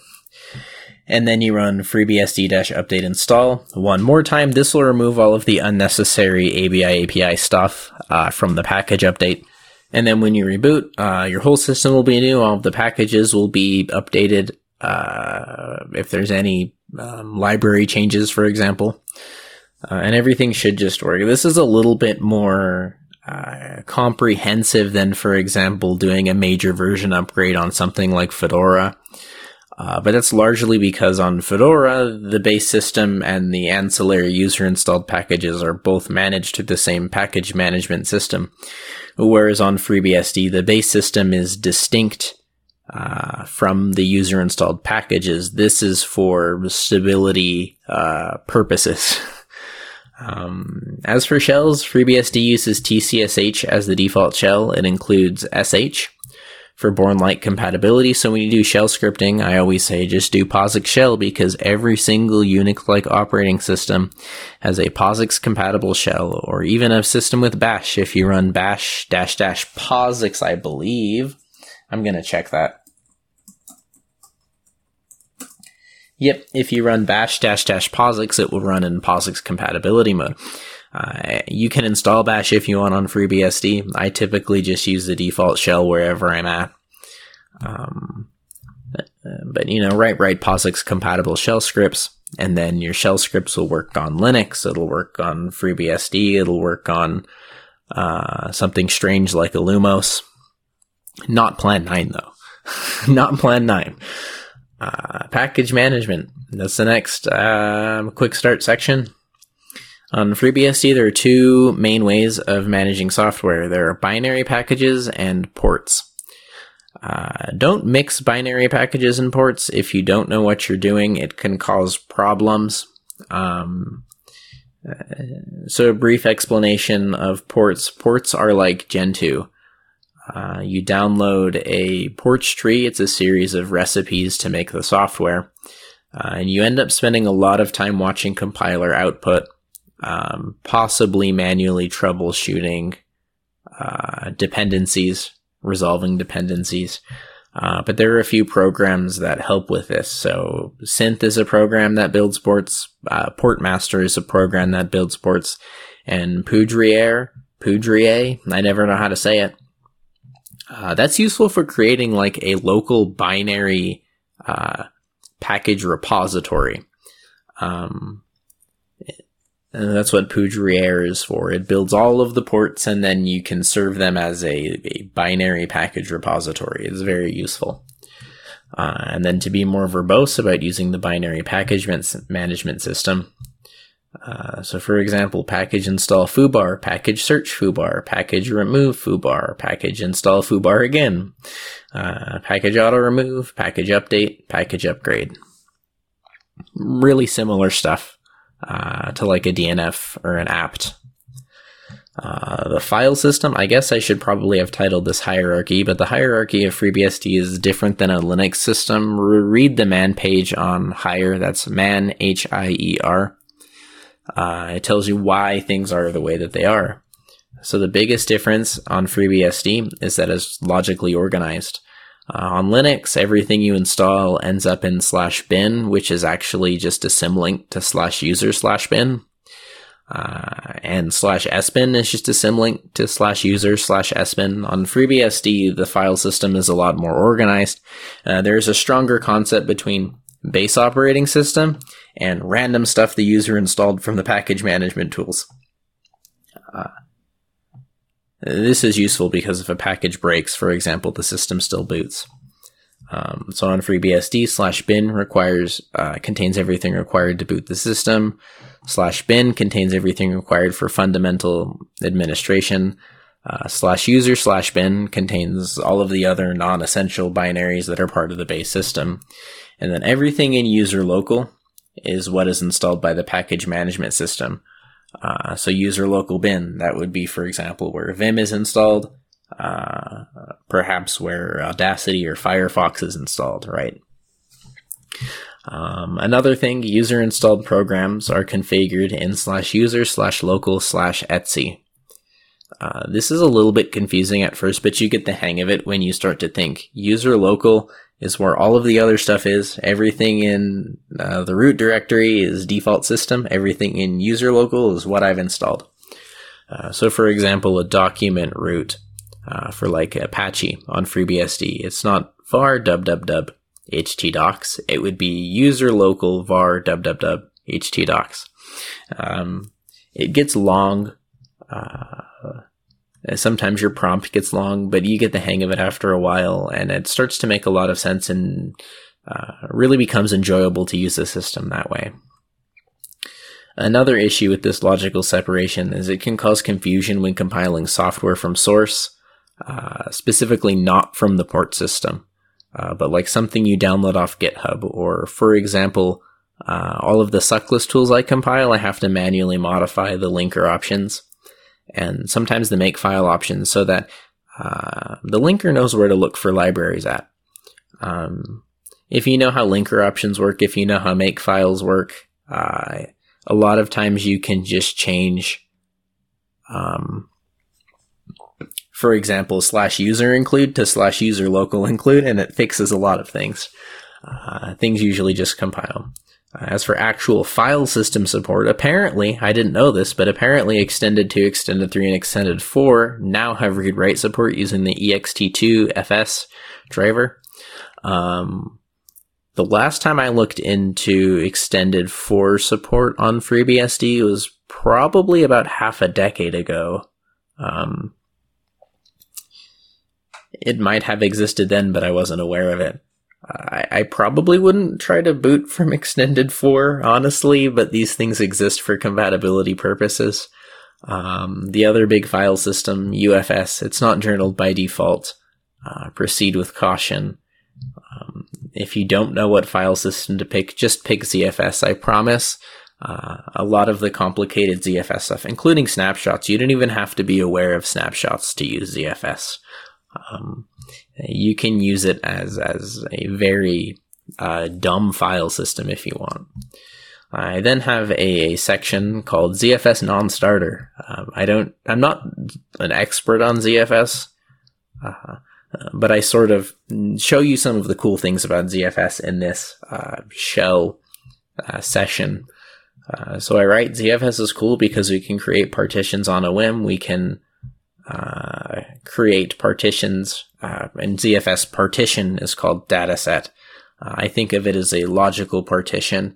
B: And then you run freebsd update install one more time. This will remove all of the unnecessary ABI API stuff uh, from the package update. And then when you reboot, uh, your whole system will be new. All of the packages will be updated. Uh, if there's any um, library changes, for example, uh, and everything should just work. This is a little bit more uh, comprehensive than, for example, doing a major version upgrade on something like Fedora. Uh, but that's largely because on Fedora, the base system and the ancillary user installed packages are both managed through the same package management system. Whereas on FreeBSD, the base system is distinct uh, from the user installed packages. This is for stability uh, purposes. Um, as for shells, FreeBSD uses TCSH as the default shell. It includes SH for Bourne-like compatibility. So when you do shell scripting, I always say just do POSIX shell because every single Unix-like operating system has a POSIX compatible shell, or even a system with Bash. If you run Bash dash dash POSIX, I believe. I'm gonna check that. Yep, if you run bash dash dash POSIX, it will run in POSIX compatibility mode. Uh, you can install bash if you want on FreeBSD. I typically just use the default shell wherever I'm at. Um, but you know, write write POSIX compatible shell scripts, and then your shell scripts will work on Linux. It'll work on FreeBSD. It'll work on uh, something strange like Illumos. Not Plan Nine though. Not Plan Nine. Uh, package management. That's the next uh, quick start section. On FreeBSD, there are two main ways of managing software. There are binary packages and ports. Uh, don't mix binary packages and ports. If you don't know what you're doing, it can cause problems. Um, uh, so, a brief explanation of ports. Ports are like Gentoo. Uh, you download a ports tree. It's a series of recipes to make the software. Uh, and you end up spending a lot of time watching compiler output, um, possibly manually troubleshooting uh, dependencies, resolving dependencies. Uh, but there are a few programs that help with this. So Synth is a program that builds ports. Uh, Portmaster is a program that builds ports. And Poudriere, Poudrier, I never know how to say it, uh, that's useful for creating like a local binary uh, package repository. Um, and that's what Poudriere is for. It builds all of the ports and then you can serve them as a, a binary package repository. It's very useful. Uh, and then to be more verbose about using the binary package management system, uh, so for example, package install foobar, package search foobar, package remove foobar, package install foobar again, uh, package auto remove, package update, package upgrade. Really similar stuff uh, to like a DNF or an apt. Uh, the file system, I guess I should probably have titled this hierarchy, but the hierarchy of FreeBSD is different than a Linux system. Read the man page on higher, that's man, H I E R. Uh, it tells you why things are the way that they are. So the biggest difference on FreeBSD is that it's logically organized. Uh, on Linux, everything you install ends up in slash bin, which is actually just a symlink to slash user slash bin. Uh, and slash sbin is just a symlink to slash user slash sbin. On FreeBSD, the file system is a lot more organized. Uh, there's a stronger concept between base operating system and random stuff the user installed from the package management tools. Uh, this is useful because if a package breaks, for example, the system still boots. Um, so on FreeBSD slash bin requires uh, contains everything required to boot the system. Slash bin contains everything required for fundamental administration. Uh, slash user slash bin contains all of the other non-essential binaries that are part of the base system. And then everything in user local is what is installed by the package management system. Uh, so user local bin, that would be, for example, where Vim is installed, uh, perhaps where Audacity or Firefox is installed, right? Um, another thing, user installed programs are configured in slash user slash local slash etc. Uh, this is a little bit confusing at first, but you get the hang of it when you start to think. User local is where all of the other stuff is. Everything in uh, the root directory is default system. Everything in user local is what I've installed. Uh, so, for example, a document root uh, for like Apache on FreeBSD, it's not var www htdocs. It would be user local var www htdocs. Um, it gets long. Uh, sometimes your prompt gets long, but you get the hang of it after a while, and it starts to make a lot of sense and uh, really becomes enjoyable to use the system that way. Another issue with this logical separation is it can cause confusion when compiling software from source, uh, specifically not from the port system, uh, but like something you download off GitHub. Or, for example, uh, all of the suckless tools I compile, I have to manually modify the linker options and sometimes the makefile options so that uh, the linker knows where to look for libraries at. Um, if you know how linker options work, if you know how makefiles work, uh, a lot of times you can just change, um, for example, slash user include to slash user local include, and it fixes a lot of things. Uh, things usually just compile. As for actual file system support, apparently, I didn't know this, but apparently Extended 2, Extended 3, and Extended 4 now have read write support using the ext2 fs driver. Um, the last time I looked into Extended 4 support on FreeBSD was probably about half a decade ago. Um, it might have existed then, but I wasn't aware of it. I, I, probably wouldn't try to boot from Extended 4, honestly, but these things exist for compatibility purposes. Um, the other big file system, UFS, it's not journaled by default. Uh, proceed with caution. Um, if you don't know what file system to pick, just pick ZFS, I promise. Uh, a lot of the complicated ZFS stuff, including snapshots, you don't even have to be aware of snapshots to use ZFS. Um, you can use it as as a very uh, dumb file system if you want. I then have a, a section called ZFS non-starter. Um, I don't, I'm not an expert on ZFS, uh, but I sort of show you some of the cool things about ZFS in this uh, shell uh, session. Uh, so I write ZFS is cool because we can create partitions on a whim. We can uh, create partitions, uh, and ZFS partition is called dataset. Uh, I think of it as a logical partition,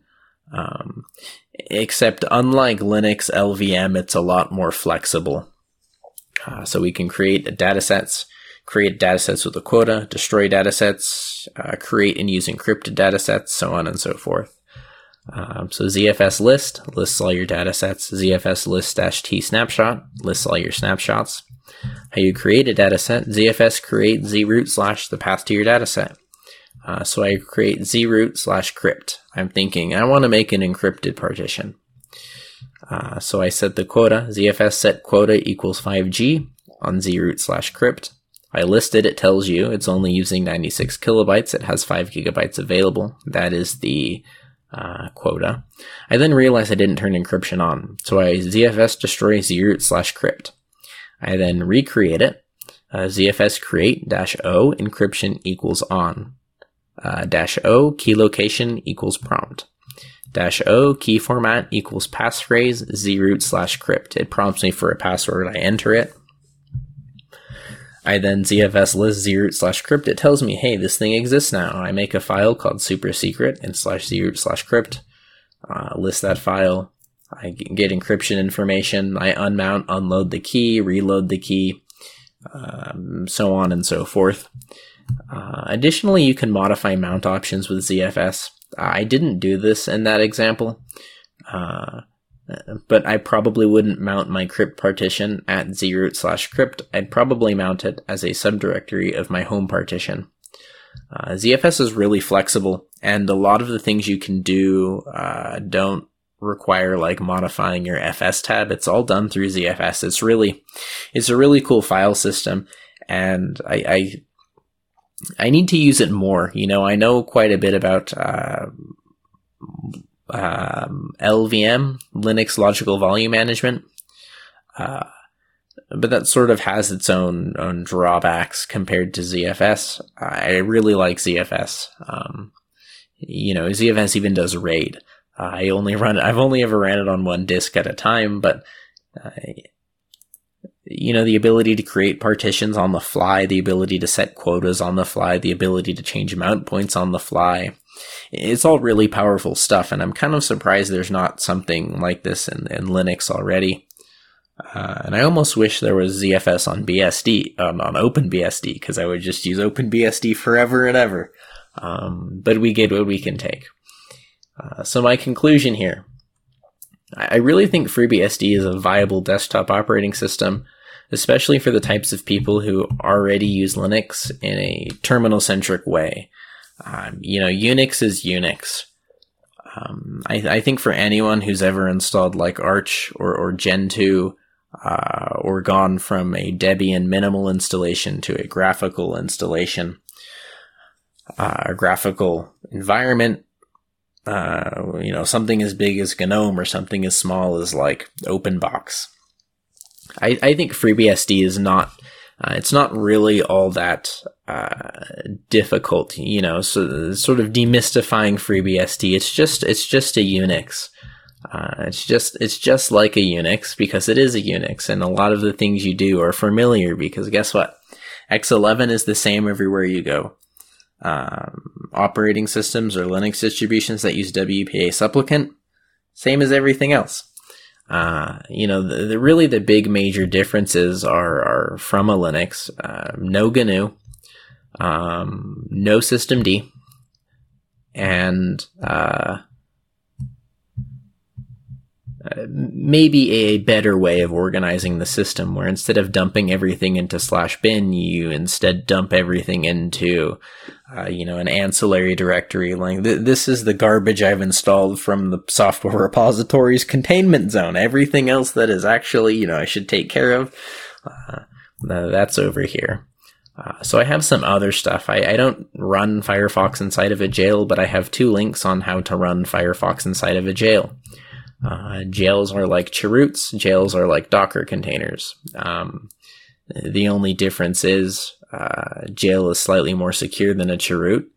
B: um, except unlike Linux LVM, it's a lot more flexible. Uh, so we can create datasets, create datasets with a quota, destroy datasets, uh, create and use encrypted datasets, so on and so forth. Um, so ZFS list lists all your datasets. ZFS list t snapshot lists all your snapshots. How you create a dataset, ZFS create zroot slash the path to your dataset. Uh, so I create zroot slash crypt. I'm thinking I want to make an encrypted partition. Uh, so I set the quota, ZFS set quota equals 5G on zroot slash crypt. I listed it tells you it's only using 96 kilobytes. It has 5 gigabytes available. That is the uh, quota. I then realized I didn't turn encryption on. So I ZFS destroy zroot slash crypt. I then recreate it. Uh, ZFS create dash O encryption equals on. Uh, dash O key location equals prompt. dash o key format equals passphrase zroot slash crypt. It prompts me for a password. I enter it. I then ZFS list zroot slash crypt. It tells me, hey, this thing exists now. I make a file called super secret and slash zroot slash crypt. Uh, list that file. I get encryption information. I unmount, unload the key, reload the key, um, so on and so forth. Uh, additionally, you can modify mount options with ZFS. I didn't do this in that example, uh, but I probably wouldn't mount my crypt partition at zroot slash crypt. I'd probably mount it as a subdirectory of my home partition. Uh, ZFS is really flexible, and a lot of the things you can do uh, don't require like modifying your fstab. It's all done through ZFS. It's really, it's a really cool file system, and I, I, I need to use it more. You know, I know quite a bit about uh, um, LVM, Linux Logical Volume Management. Uh, but that sort of has its own own drawbacks compared to ZFS. I really like ZFS. Um, you know, ZFS even does RAID. I only run. I've only ever ran it on one disk at a time, but you know, the ability to create partitions on the fly, the ability to set quotas on the fly, the ability to change mount points on the fly. It's all really powerful stuff, and I'm kind of surprised there's not something like this in, in Linux already. Uh, and I almost wish there was ZFS on BSD, um, on OpenBSD, because I would just use OpenBSD forever and ever. Um, but we get what we can take. Uh, so my conclusion here, I really think FreeBSD is a viable desktop operating system, especially for the types of people who already use Linux in a terminal-centric way. Um, you know, Unix is Unix. Um, I, I, think for anyone who's ever installed like Arch or, or Gentoo, uh, or gone from a Debian minimal installation to a graphical installation, uh, a graphical environment, uh, you know, something as big as GNOME or something as small as like OpenBox. I, I think FreeBSD is not, uh, it's not really all that uh, difficult, you know. So sort of demystifying FreeBSD. It's just it's just a Unix. Uh, it's just it's just like a Unix because it is a Unix, and a lot of the things you do are familiar because guess what? X11 is the same everywhere you go um, operating systems or Linux distributions that use WPA supplicant, same as everything else. Uh, you know, the, the, really the big major differences are, are from a Linux, uh, no GNU, um, no systemd, and uh, maybe a better way of organizing the system where instead of dumping everything into slash bin, you instead dump everything into, uh, you know, an ancillary directory. Like th- this is the garbage I've installed from the software repository's containment zone. Everything else that is actually, you know, I should take care of, uh, that's over here. Uh, so I have some other stuff. I, I, don't run Firefox inside of a jail, but I have two links on how to run Firefox inside of a jail. Uh, jails are like chroots. Jails are like Docker containers. Um, the only difference is uh, jail is slightly more secure than a chroot.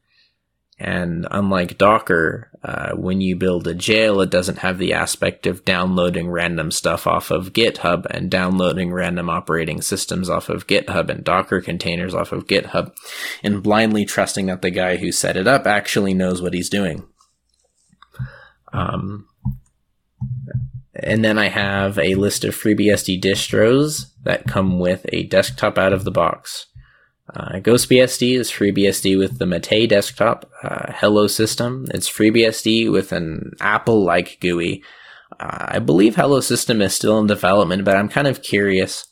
B: And unlike Docker, uh, when you build a jail, it doesn't have the aspect of downloading random stuff off of GitHub and downloading random operating systems off of GitHub and Docker containers off of GitHub and blindly trusting that the guy who set it up actually knows what he's doing. Um, and then I have a list of FreeBSD distros that come with a desktop out of the box. Uh, GhostBSD is FreeBSD with the Mate desktop. Uh, Hello System, it's FreeBSD with an Apple-like GUI. Uh, I believe Hello System is still in development, but I'm kind of curious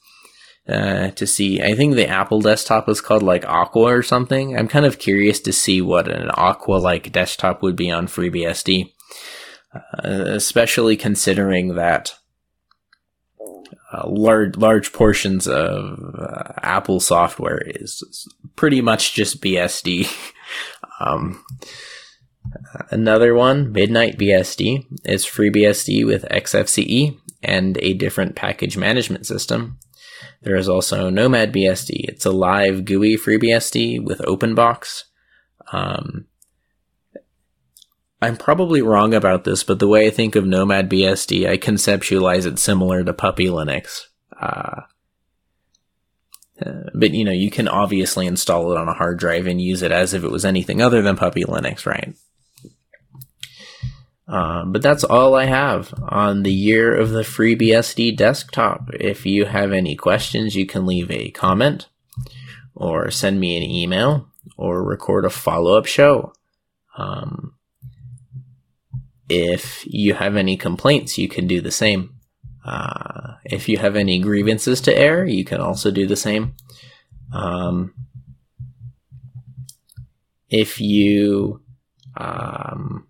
B: uh, to see. I think the Apple desktop is called like Aqua or something. I'm kind of curious to see what an Aqua-like desktop would be on FreeBSD. Uh, especially considering that uh, large large portions of uh, Apple software is pretty much just BSD. um, another one, Midnight BSD, is FreeBSD with XFCE and a different package management system. There is also Nomad BSD. It's a live GUI FreeBSD with OpenBox. Um, I'm probably wrong about this, but the way I think of Nomad BSD, I conceptualize it similar to Puppy Linux. Uh, uh, but you know, you can obviously install it on a hard drive and use it as if it was anything other than Puppy Linux, right? Uh, but that's all I have on the year of the FreeBSD desktop. If you have any questions, you can leave a comment or send me an email or record a follow up show. Um, if you have any complaints, you can do the same. Uh, if you have any grievances to air, you can also do the same. Um, if you, um,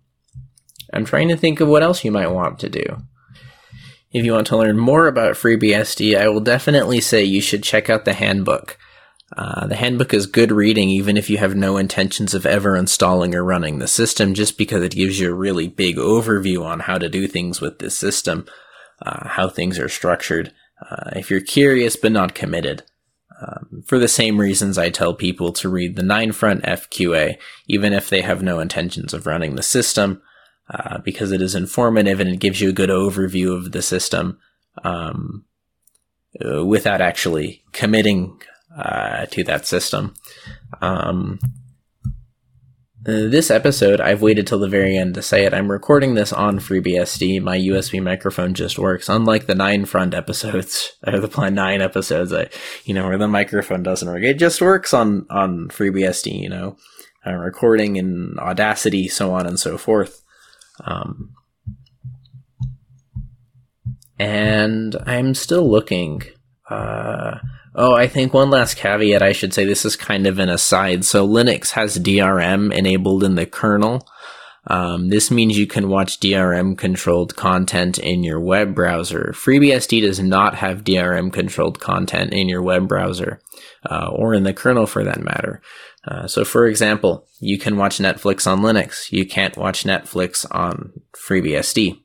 B: I'm trying to think of what else you might want to do. If you want to learn more about FreeBSD, I will definitely say you should check out the handbook. Uh, the handbook is good reading even if you have no intentions of ever installing or running the system, just because it gives you a really big overview on how to do things with this system uh, how things are structured. Uh, if you're curious but not committed, um, for the same reasons I tell people to read the 9front FQA, even if they have no intentions of running the system, uh, because it is informative and it gives you a good overview of the system um, uh, without actually committing uh, to that system. Um, this episode, I've waited till the very end to say it. I'm recording this on FreeBSD. My USB microphone just works. Unlike the 9front episodes, or the Plan 9 episodes, I, you know, where the microphone doesn't work. It just works on, on FreeBSD, you know, I'm recording in Audacity, so on and so forth. Um, and I'm still looking. Uh, Oh, I think one last caveat I should say this is kind of an aside. So Linux has DRM enabled in the kernel. Um, this means you can watch DRM controlled content in your web browser. FreeBSD does not have DRM controlled content in your web browser, uh, or in the kernel for that matter. Uh, so, for example, you can watch Netflix on Linux. You can't watch Netflix on FreeBSD.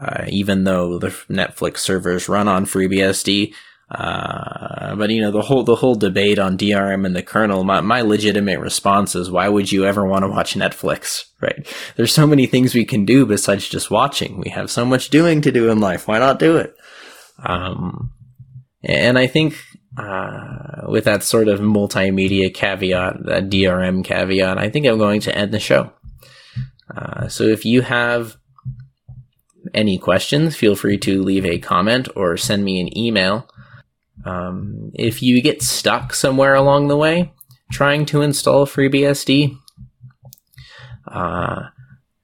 B: Uh, even though the Netflix servers run on FreeBSD, uh, but you know the whole the whole debate on DRM and the kernel. My my legitimate response is, why would you ever want to watch Netflix? Right? There's so many things we can do besides just watching. We have so much doing to do in life. Why not do it? Um, and I think uh, with that sort of multimedia caveat, that DRM caveat, I think I'm going to end the show. Uh, so if you have any questions, feel free to leave a comment or send me an email um, if you get stuck somewhere along the way trying to install FreeBSD, uh,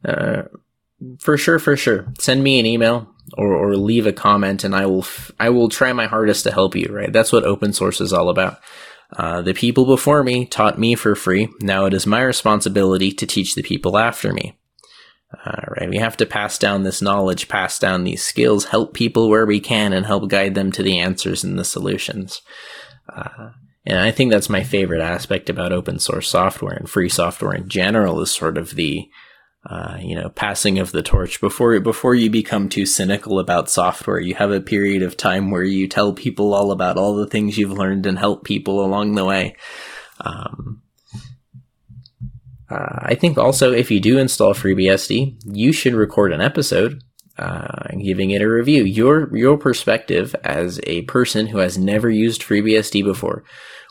B: uh, for sure, for sure, send me an email or, or leave a comment, and I will f- I will try my hardest to help you. Right, that's what open source is all about. Uh, the people before me taught me for free. Now it is my responsibility to teach the people after me. Uh, right, we have to pass down this knowledge, pass down these skills, help people where we can, and help guide them to the answers and the solutions. Uh, and I think that's my favorite aspect about open source software and free software in general is sort of the, uh, you know, passing of the torch. Before before you become too cynical about software, you have a period of time where you tell people all about all the things you've learned and help people along the way. Um, uh, I think also if you do install FreeBSD, you should record an episode uh, giving it a review. Your your perspective as a person who has never used FreeBSD before,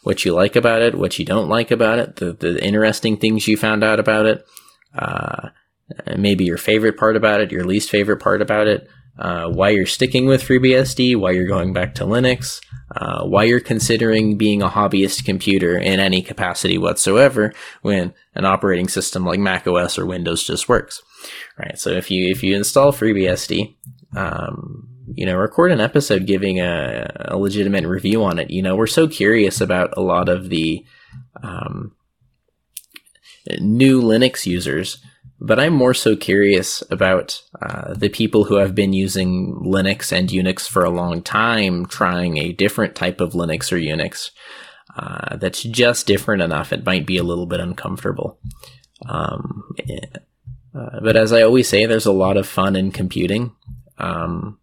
B: what you like about it, what you don't like about it, the the interesting things you found out about it, uh, maybe your favorite part about it, your least favorite part about it, uh, why you're sticking with FreeBSD, why you're going back to Linux, uh, why you're considering being a hobbyist computer in any capacity whatsoever when an operating system like Mac OS or Windows just works. Right. So if you if you install FreeBSD, um, you know, record an episode giving a, a, legitimate review on it. You know, we're so curious about a lot of the um, new Linux users but I'm more so curious about uh, the people who have been using Linux and Unix for a long time, trying a different type of Linux or Unix uh, that's just different enough. It might be a little bit uncomfortable. Um, uh, but as I always say, there's a lot of fun in computing. Um,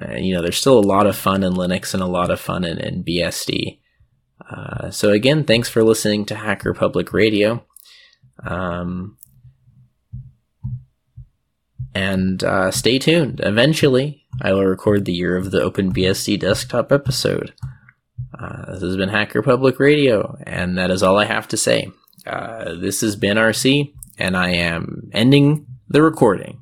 B: uh, you know, there's still a lot of fun in Linux and a lot of fun in, in BSD. Uh, so again, thanks for listening to Hacker Public Radio. Um, And uh, stay tuned. Eventually, I will record the year of the OpenBSD desktop episode. Uh, this has been Hacker Public Radio, and that is all I have to say. Uh, this has been RC, and I am ending the recording.